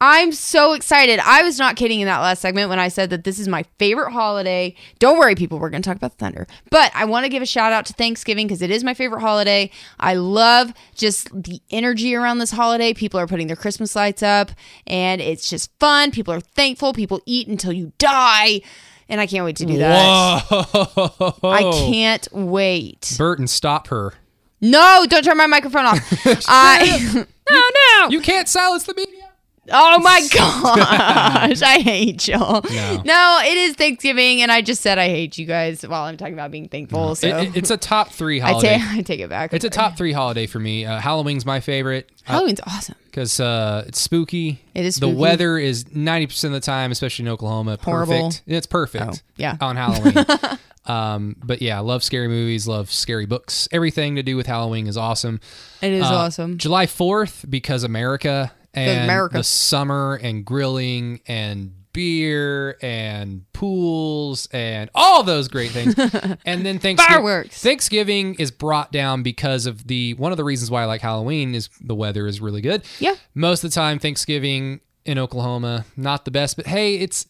I'm so excited. I was not kidding in that last segment when I said that this is my favorite holiday. Don't worry, people, we're going to talk about Thunder. But I want to give a shout out to Thanksgiving because it is my favorite holiday. I love just the energy around this holiday. People are putting their Christmas lights up and it's just fun. People are thankful. People eat until you die. And I can't wait to do that. Whoa! I can't wait. Burton, stop her. No, don't turn my microphone off. I no, no. You can't silence the media. Oh my gosh, I hate y'all. No. No, it is Thanksgiving, and I just said I hate you guys while I'm talking about being thankful. So It- it- it's a top three I holiday. I take it back. it's a top three holiday for me. Uh, Halloween's my favorite Halloween's awesome. because uh, it's spooky. It is The weather is ninety percent of the time, especially in Oklahoma, Horrible. perfect. It's perfect. Oh, yeah. on Halloween. um, but yeah, I love scary movies. Love scary books. Everything to do with Halloween is awesome. It is Uh, awesome. July 4th because America and America. the summer and grilling and beer and pools and all those great things. and then Thanksgiving Fireworks. Thanksgiving is brought down because of the one of the reasons why I like Halloween is the weather is really good. Yeah. Most of the time Thanksgiving in Oklahoma not the best, but hey, it's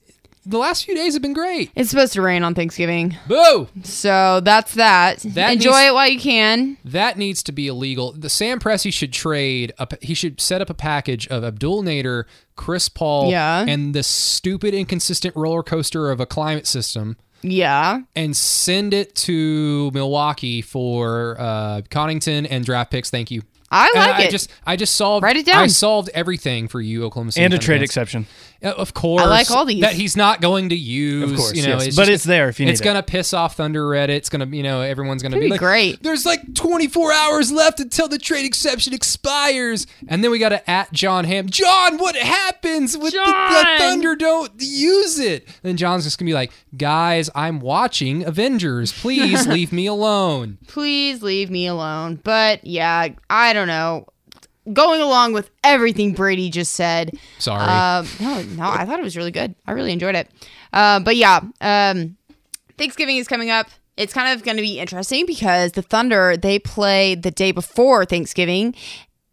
the last few days have been great. It's supposed to rain on Thanksgiving, Boo! so that's that. That Enjoy needs- it while you can. That needs to be illegal. The Sam Presti should trade. A, he should set up a package of Abdel Nader, Chris Paul, Yeah. and this stupid, inconsistent roller coaster of a climate system, Yeah, and send it to Milwaukee for uh, Connaughton and draft picks. Thank you. I like I it. just, I just solved. Write it down. I solved everything for you, Oklahoma City. And a trade fans. exception. Of course, I like all these. that he's not going to use. Of course, you know, yes. it's But just- it's there if you need It's it. gonna piss off Thunder Reddit. It's gonna, you know, everyone's gonna It'd be be like, great. There's like 24 hours left until the trade exception expires, and then we got to at John Ham. John, what happens with the, the Thunder? Don't use it. And John's just gonna be like, guys, I'm watching Avengers. Please leave me alone. please leave me alone. But yeah, I don't know. Going along with everything Brady just said. Sorry. Um, no, no, I thought it was really good. I really enjoyed it. Um, but yeah, um, Thanksgiving is coming up. It's kind of going to be interesting because the Thunder they play the day before Thanksgiving,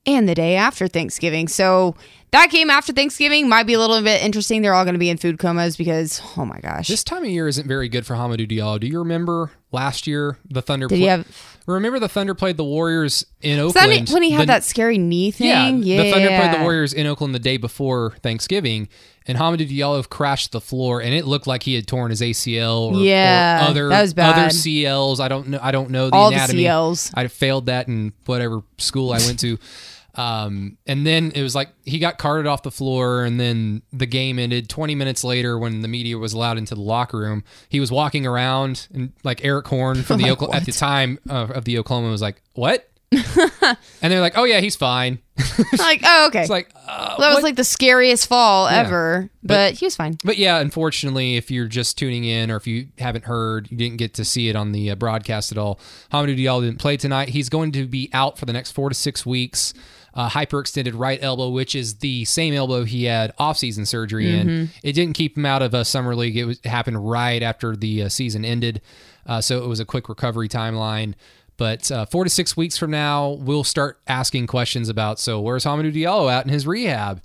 and the day after Thanksgiving. So that game after Thanksgiving might be a little bit interesting. They're all going to be in food comas because, oh my gosh. This time of year isn't very good for Hamidou Diallo. Do you remember last year the Thunder? Did he have? Remember the Thunder played the Warriors in Oakland when he had the- that scary knee thing? Yeah, the Thunder played the Warriors in Oakland the day before Thanksgiving, and Hamidou Diallo crashed the floor, and it looked like he had torn his ACL or, Yeah, or other that was bad. other CLs. I don't know. I don't know the All the. CLs. I failed that in whatever school I went to. Um, and then it was like he got carted off the floor, and then the game ended. Twenty minutes later, when the media was allowed into the locker room, he was walking around, and like Erik Horne from the Like, at the time uh, of the Oklahoma was like, "What?" and they're like, "Oh yeah, he's fine." like, oh, okay. It's like, uh, that was what? like the scariest fall Yeah. ever, but, But- he was fine. But yeah, unfortunately, if you're just tuning in or if you haven't heard, you didn't get to see it on the uh, broadcast at all. Hamidou Diallo didn't play tonight. He's going to be out for the next four to six weeks. Uh, hyperextended right elbow, which is the same elbow he had offseason surgery in. It didn't keep him out of a summer league. It, was, it happened right after the uh, season ended, uh, so it was a quick recovery timeline. But uh, four to six weeks from now, we'll start asking questions about so where's Hamidou Diallo at in his rehab,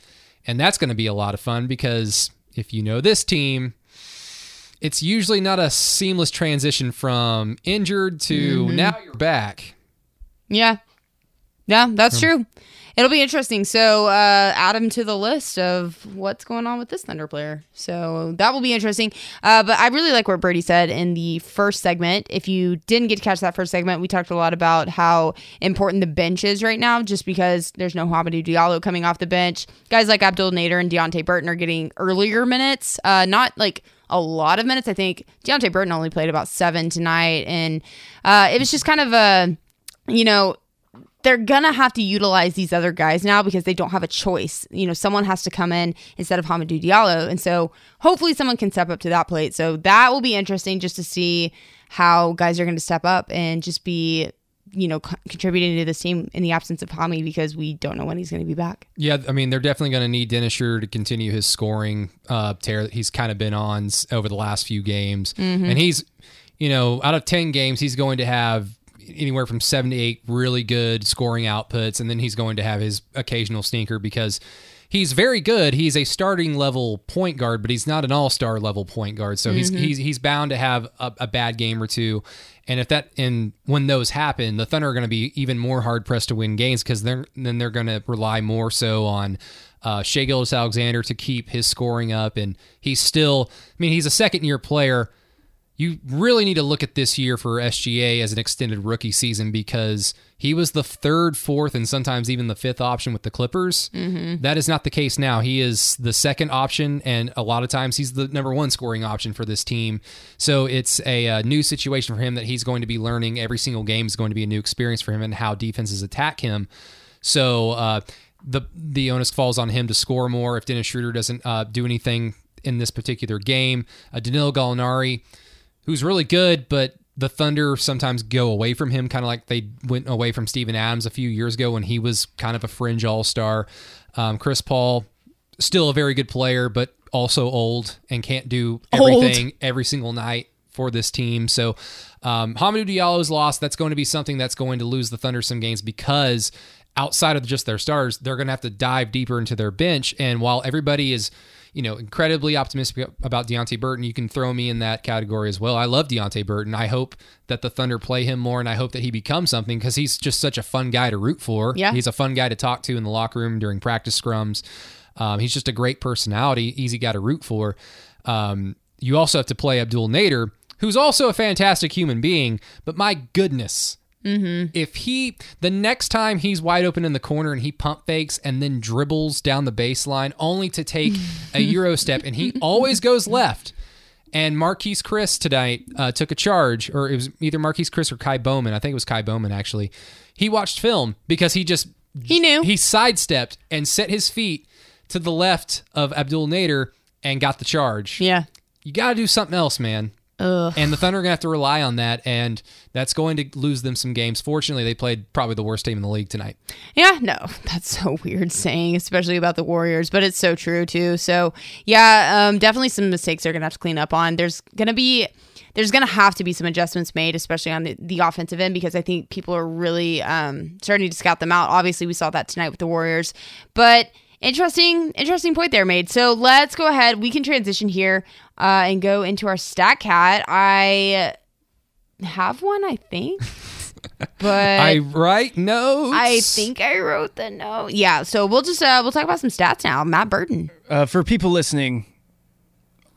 and that's going to be a lot of fun because if you know this team, it's usually not a seamless transition from injured to now you're back. Yeah. Yeah, that's true. It'll be interesting. So uh, add him to the list of what's going on with this Thunder player. So that will be interesting. Uh, but I really like what Birdie said in the first segment. If you didn't get to catch that first segment, we talked a lot about how important the bench is right now, just because there's no Hamidou Diallo coming off the bench. Guys like Abdel Nader and Deonte Burton are getting earlier minutes, uh, not like a lot of minutes. I think Deonte Burton only played about seven tonight, and uh, it was just kind of a, you know, they're gonna have to utilize these other guys now because they don't have a choice. You know, someone has to come in instead of Hamidou Diallo, and so hopefully someone can step up to that plate. So that will be interesting just to see how guys are going to step up and just be, you know, co- contributing to this team in the absence of Hami because we don't know when he's going to be back. Yeah, I mean they're definitely going to need Dennis Schroeder to continue his scoring uh, tear that he's kind of been on over the last few games, and he's, you know, out of ten games he's going to have anywhere from seven to eight really good scoring outputs, and then he's going to have his occasional stinker because he's very good. He's a starting level point guard, but he's not an all star level point guard. So he's he's he's bound to have a, a bad game or two. And if that and when those happen, the Thunder are going to be even more hard pressed to win games because they're then they're going to rely more so on uh, Shai Gilgeous-Alexander to keep his scoring up. And he's still, I mean, he's a second year player you really need to look at this year for SGA as an extended rookie season because he was the third, fourth, and sometimes even the fifth option with the Clippers. That is not the case now. He is the second option, and a lot of times he's the number one scoring option for this team. So it's a, uh new situation for him that he's going to be learning. Every single game is going to be a new experience for him and how defenses attack him. So uh, the the onus falls on him to score more if Dennis Schroeder doesn't uh, do anything in this particular game. Uh, Danilo Gallinari who's really good, but the Thunder sometimes go away from him, kind of like they went away from Steven Adams a few years ago when he was kind of a fringe all star. Um, Chris Paul, still a very good player, but also old and can't do Old. everything every single night for this team. So um, Hamidou Diallo's lost. That's going to be something that's going to lose the Thunder some games because outside of just their stars, they're going to have to dive deeper into their bench. And while everybody is, you know, incredibly optimistic about Deonte Burton, you can throw me in that category as well. I love Deonte Burton. I hope that the Thunder play him more, and I hope that he becomes something because he's just such a fun guy to root for. Yeah. he's a fun guy to talk to in the locker room during practice scrums. Um, he's just a great personality, easy guy to root for. Um, you also have to play Abdel Nader, who's also a fantastic human being, but my goodness. If he, the next time he's wide open in the corner and he pump fakes and then dribbles down the baseline only to take a Euro step and he always goes left. And Marquese Chriss tonight uh, took a charge, or it was either Marquese Chriss or Ky Bowman. I think it was Ky Bowman actually. He watched film because he just He knew. he sidestepped and set his feet to the left of Abdel Nader and got the charge. Yeah. You got to do something else, man. And the Thunder are going to have to rely on that, and that's going to lose them some games. Fortunately, they played probably the worst team in the league tonight. Yeah, no, that's so weird saying, especially about the Warriors, but it's so true too. So yeah, um, definitely some mistakes they're gonna have to clean up on. There's gonna be, there's gonna have to be some adjustments made, especially on the, the offensive end, because I think people are really um, starting to scout them out. Obviously, we saw that tonight with the Warriors, but interesting, interesting point there made. So let's go ahead. We can transition here uh, and go into our stat cat. I have one, I think. But I write notes. I think I wrote the note. Yeah, so we'll just uh we'll talk about some stats now. Matt Burton. Uh, for people listening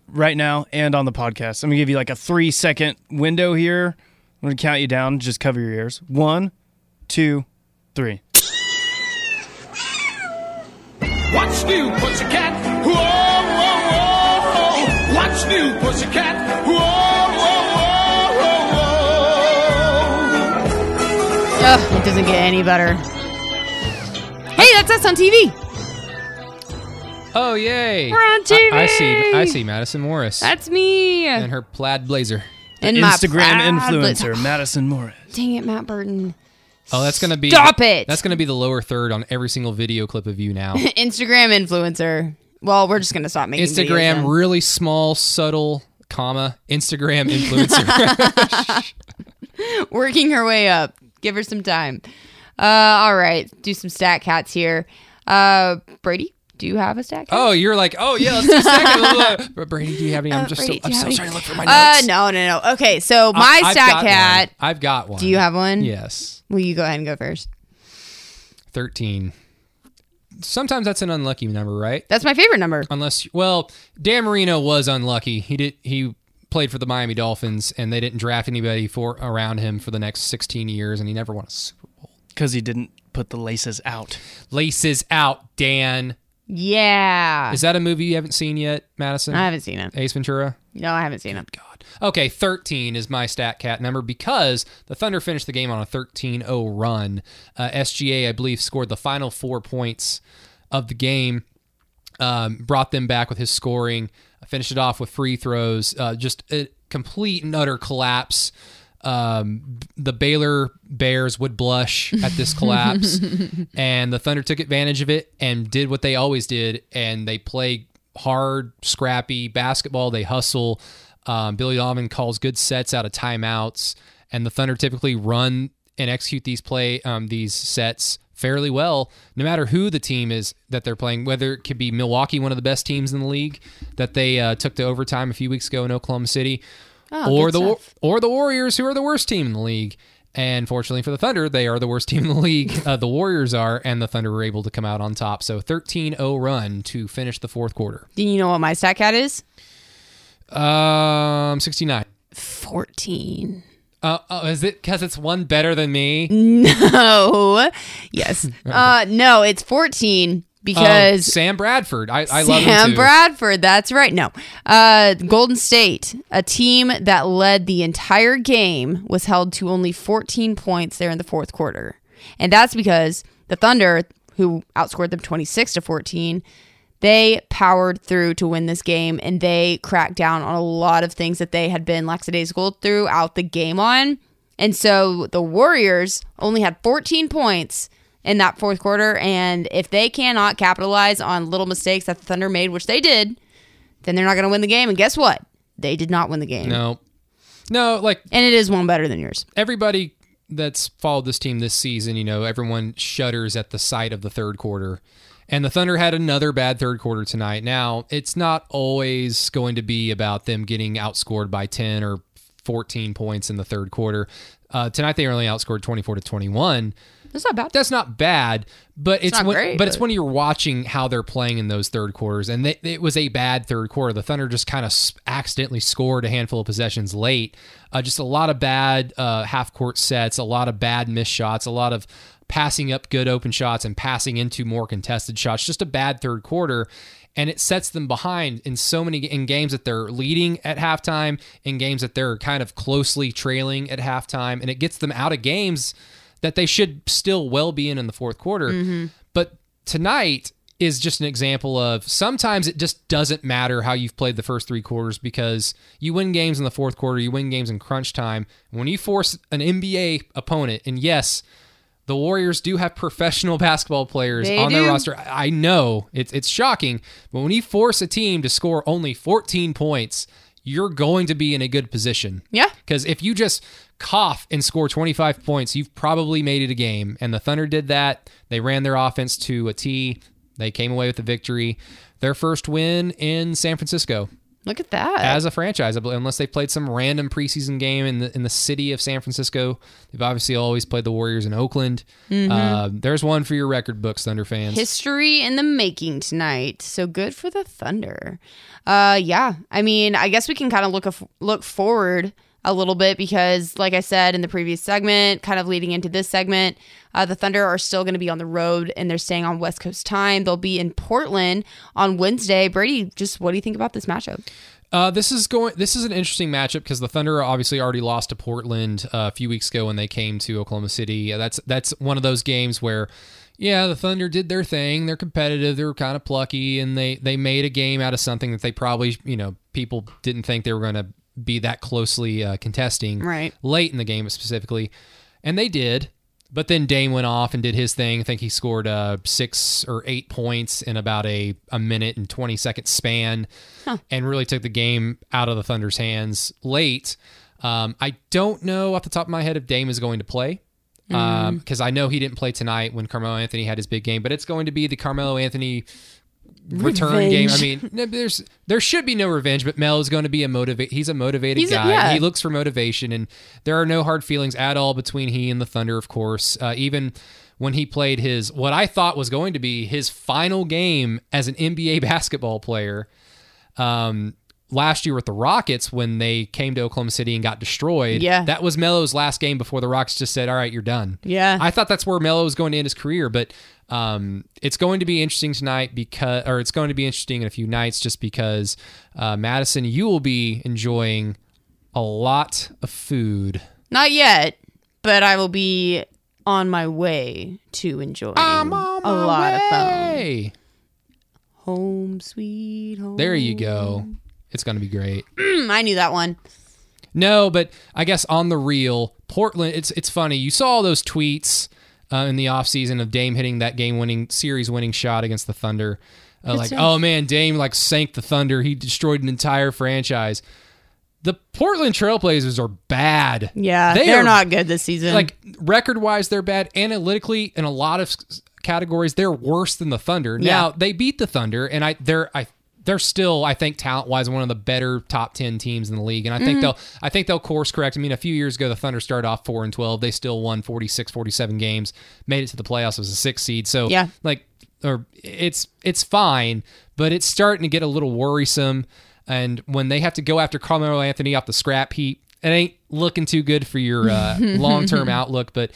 right now and on the podcast, I'm gonna give you like a three second window here. I'm gonna count you down. Just cover your ears. One, two, three. What's new, pussycat? Whoa, whoa, whoa. What's new, pussycat? Whoa, whoa, whoa, whoa. Ugh, it doesn't get any better. Hey, that's us on TV. Oh yay! We're on TV. I, I see. I see Madison Morris That's me. and her plaid blazer. And my Instagram proud influencer blazer. Madison Morris. Dang it, Matt Burton. Oh, that's gonna be Stop it. That's gonna be the lower third on every single video clip of you now. Instagram influencer. Well, we're just gonna stop making videos Instagram, then. really small, subtle, comma. Instagram influencer. working her way up. Give her some time. Uh, all right, do some stat cats here. Uh, Brady, do you have a stack. cat? oh, you're like, oh yeah, let's do a second. But Brady, do you have any? I'm Uh, just Brady, so, I'm you so have sorry to look for my Uh, notes. no, no, no. Okay, so my I- I've cat. one. I've got one. Do you have one? Yes, Will you go ahead and go first? thirteen. Sometimes that's an unlucky number, right? That's my favorite number. Unless, well, Dan Marino was unlucky. He did. He played for the Miami Dolphins, and they didn't draft anybody for around him for the next 16 years, and he never won a Super Bowl. Because he didn't put the laces out. Laces out, Dan. Yeah. Is that a movie you haven't seen yet, Madison? I haven't seen it. Ace Ventura. No, I haven't seen it. God. Okay, 13 is my stat cat number because the Thunder finished the game on a 13 0 run. Uh, SGA, I believe, scored the final four points of the game, um, brought them back with his scoring, finished it off with free throws. Uh, just a complete and utter collapse. Um, the Baylor Bears would blush at this collapse, and the Thunder took advantage of it and did what they always did, and they play hard, scrappy basketball. They hustle. Um, Billy Donovan calls good sets out of timeouts, and the Thunder typically run and execute these play um, these sets fairly well, no matter who the team is that they're playing. Whether it could be Milwaukee, one of the best teams in the league, that they uh, took to overtime a few weeks ago in Oklahoma City, Oh, or the stuff. or the Warriors, who are the worst team in the league. And fortunately for the Thunder, they are the worst team in the league. Uh, the Warriors are, and the Thunder were able to come out on top. So 13 0 run to finish the fourth quarter. Do you know what my stat cat is? Um, 69. 14. Uh, oh, is it because it's one better than me? No. yes. Uh, no, it's 14 Because Sam Bradford. I, I love him Sam. Bradford. That's right. No. Uh, Golden State, a team that led the entire game, was held to only 14 points there in the fourth quarter. And that's because the Thunder, who outscored them 26 to 14, they powered through to win this game and they cracked down on a lot of things that they had been lackadaisical throughout the game on. And so the Warriors only had 14 points in that fourth quarter. And if they cannot capitalize on little mistakes that the Thunder made, which they did, then they're not going to win the game. And guess what? They did not win the game. No. No, like And it is one better than yours. everybody that's followed this team this season, you know, everyone shudders at the sight of the third quarter. And the Thunder had another bad third quarter tonight. Now, it's not always going to be about them getting outscored by 10 or 14 points in the third quarter. Uh, tonight they only outscored 24 to 21. That's not bad. That's not bad, but it's, not when, great, but it's when you're watching how they're playing in those third quarters, and they, it was a bad third quarter. The Thunder just kind of accidentally scored a handful of possessions late. Uh, just a lot of bad uh, half court sets, a lot of bad missed shots, a lot of passing up good open shots and passing into more contested shots. Just a bad third quarter. And it sets them behind in so many in games that they're leading at halftime, in games that they're kind of closely trailing at halftime, and it gets them out of games that they should still well be in in the fourth quarter. Mm-hmm. But tonight, is just an example of sometimes it just doesn't matter how you've played the first three quarters because you win games in the fourth quarter, you win games in crunch time. When you force an NBA opponent, and yes, the Warriors do have professional basketball players They on their roster. I know it's it's shocking, but when you force a team to score only 14 points, you're going to be in a good position. Yeah. Because if you just cough and score 25 points, you've probably made it a game. And the Thunder did that. They ran their offense to a T. They came away with the victory. Their first win in San Francisco Look at that. as a franchise, unless they played some random preseason game in the in the city of San Francisco. They've obviously always played the Warriors in Oakland. Uh, there's one for your record books, Thunder fans. History in the making tonight. So good for the Thunder. Uh yeah. I mean, I guess we can kind of look af- look forward a little bit because like I said in the previous segment, kind of leading into this segment, uh, the Thunder are still going to be on the road and they're staying on West Coast time. They'll be in Portland on Wednesday. Brady, just what do you think about this matchup? Uh, this is going. This is an interesting matchup because the Thunder obviously already lost to Portland uh, a few weeks ago when they came to Oklahoma City. That's that's one of those games where, yeah, the Thunder did their thing. They're competitive. They're kind of plucky, and they they made a game out of something that they probably you know people didn't think they were going to be that closely uh, contesting Right. late in the game specifically, and they did. But then Dame went off and did his thing. I think he scored uh, six or eight points in about a, a minute and 20 second span and really took the game out of the Thunder's hands late. Um, I don't know off the top of my head if Dame is going to play because I know he didn't play tonight when Carmelo Anthony had his big game, but it's going to be the Carmelo Anthony return game. I mean, there's there should be no revenge, but Mel is going to be a motivate. He's a motivated He's a- guy. yeah. He looks for motivation, and there are no hard feelings at all between he and the Thunder. Of course, uh, even when he played his what I thought was going to be his final game as an NBA basketball player. Um, last year with the Rockets when they came to Oklahoma City and got destroyed. Yeah. That was Melo's last game before the Rockets just said, All right, you're done. Yeah. I thought that's where Melo was going to end his career, but um, it's going to be interesting tonight because, or it's going to be interesting in a few nights just because, uh, Madison, you will be enjoying a lot of food. Not yet, but I will be on my way to enjoying a lot of fun. Hey, Home sweet home. there you go. It's going to be great. Mm, I knew that one. No, but I guess on the real, Portland, it's it's funny. You saw all those tweets uh, in the offseason of Dame hitting that game winning, series winning shot against the Thunder. Uh, like, oh man, Dame like sank the Thunder. He destroyed an entire franchise. The Portland Trailblazers are bad. Yeah, They are not good this season. Like record wise, they're bad. Analytically, in a lot of categories, they're worse than the Thunder. Now they beat the Thunder, and I they're I they're still I think talent wise one of the better top ten teams in the league. And I think Mm-hmm. they'll I think they'll course correct. I mean, a few years ago the Thunder started off four and twelve. They still won 46, 47 games, made it to the playoffs as a six seed. So Yeah. like or it's it's fine, but it's starting to get a little worrisome. And when they have to go after Carmelo Anthony off the scrap heap, it ain't looking too good for your uh, long term outlook. But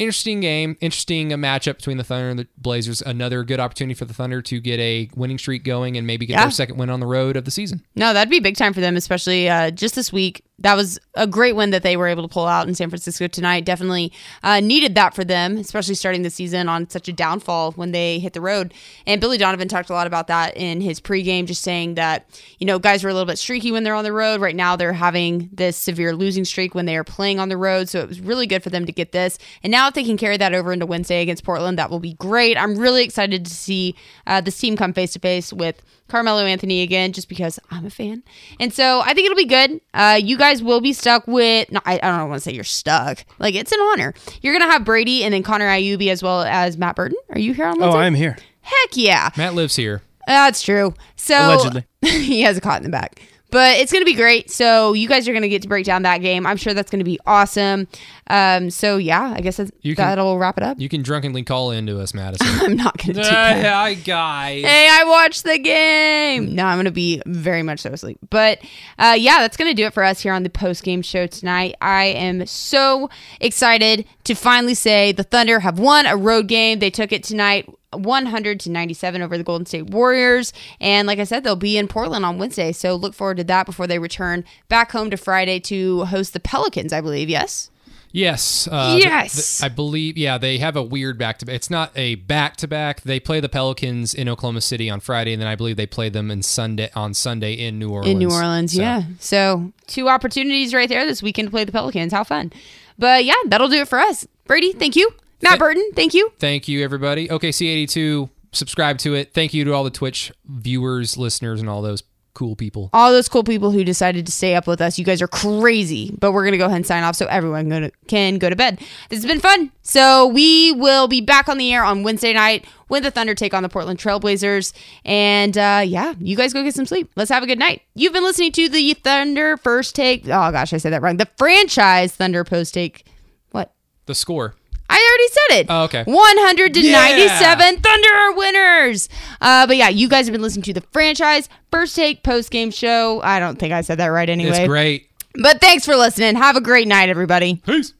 interesting game, interesting uh, matchup between the Thunder and the Blazers. Another good opportunity for the Thunder to get a winning streak going and maybe get Yeah. their second win on the road of the season. no, that'd be big time for them, especially uh, just this week. That was a great win that they were able to pull out in San Francisco tonight. Definitely uh, needed that for them, especially starting the season on such a downfall when they hit the road. And Billy Donovan talked a lot about that in his pregame, just saying that, you know, guys were a little bit streaky when they're on the road. Right now, they're having this severe losing streak when they are playing on the road. So it was really good for them to get this. And now, if they can carry that over into Wednesday against Portland, that will be great. I'm really excited to see uh, this team come face to face with Carmelo Anthony again, just because I'm a fan. And so I think it'll be good. Uh, you guys will be stuck with, no, I, I don't want to say you're stuck. Like, it's an honor. You're going to have Brady and then Connor Ayubi as well as Matt Burton. Are you here on Oh, Wednesday? I'm here. Heck yeah. Matt lives here. That's true. So Allegedly. he has a cot in the back. But it's going to be great. So you guys are going to get to break down that game. I'm sure that's going to be awesome. Um, so yeah, I guess that's, You can- that'll wrap it up. You can drunkenly call into us, Madison. I'm not going to do that. Hi, guys. Hey, I watched the game. No, I'm going to be very much so asleep. But uh, yeah, that's going to do it for us here on the post game show tonight. I am so excited to finally say the Thunder have won a road game. They took it tonight. 100 to 97 over the Golden State Warriors. And like I said, they'll be in Portland on Wednesday. So look forward to that before they return back home to Friday to host the Pelicans, I believe. Yes. Yes. Uh, th- Yes. th- I believe. Yeah, they have a weird back to back. It's not a back to back. They play the Pelicans in Oklahoma City on Friday, and then I believe they play them in Sunday on Sunday in New Orleans. in New Orleans. So, Yeah. So two opportunities right there this weekend to play the Pelicans. How fun! But yeah, that'll do it for us. Brady, thank you. Matt Burton, thank you. Thank you, everybody. OKC82. Subscribe to it. Thank you to all the Twitch viewers, listeners, and all those cool people. All those cool people who decided to stay up with us. You guys are crazy. But we're gonna go ahead and sign off so everyone go to, can go to bed. This has been fun. So we will be back on the air on Wednesday night when the Thunder take on the Portland Trailblazers. And uh, yeah, you guys go get some sleep. Let's have a good night. You've been listening to the Thunder First Take. Oh gosh, I said that wrong. The franchise Thunder Post Take. What? The score. I already said it. Oh, okay. 100 to 97. Thunder are winners. Uh, but yeah, you guys have been listening to the franchise first take post game show. I don't think I said that right anyway. It's great. But thanks for listening. Have a great night, everybody. Peace.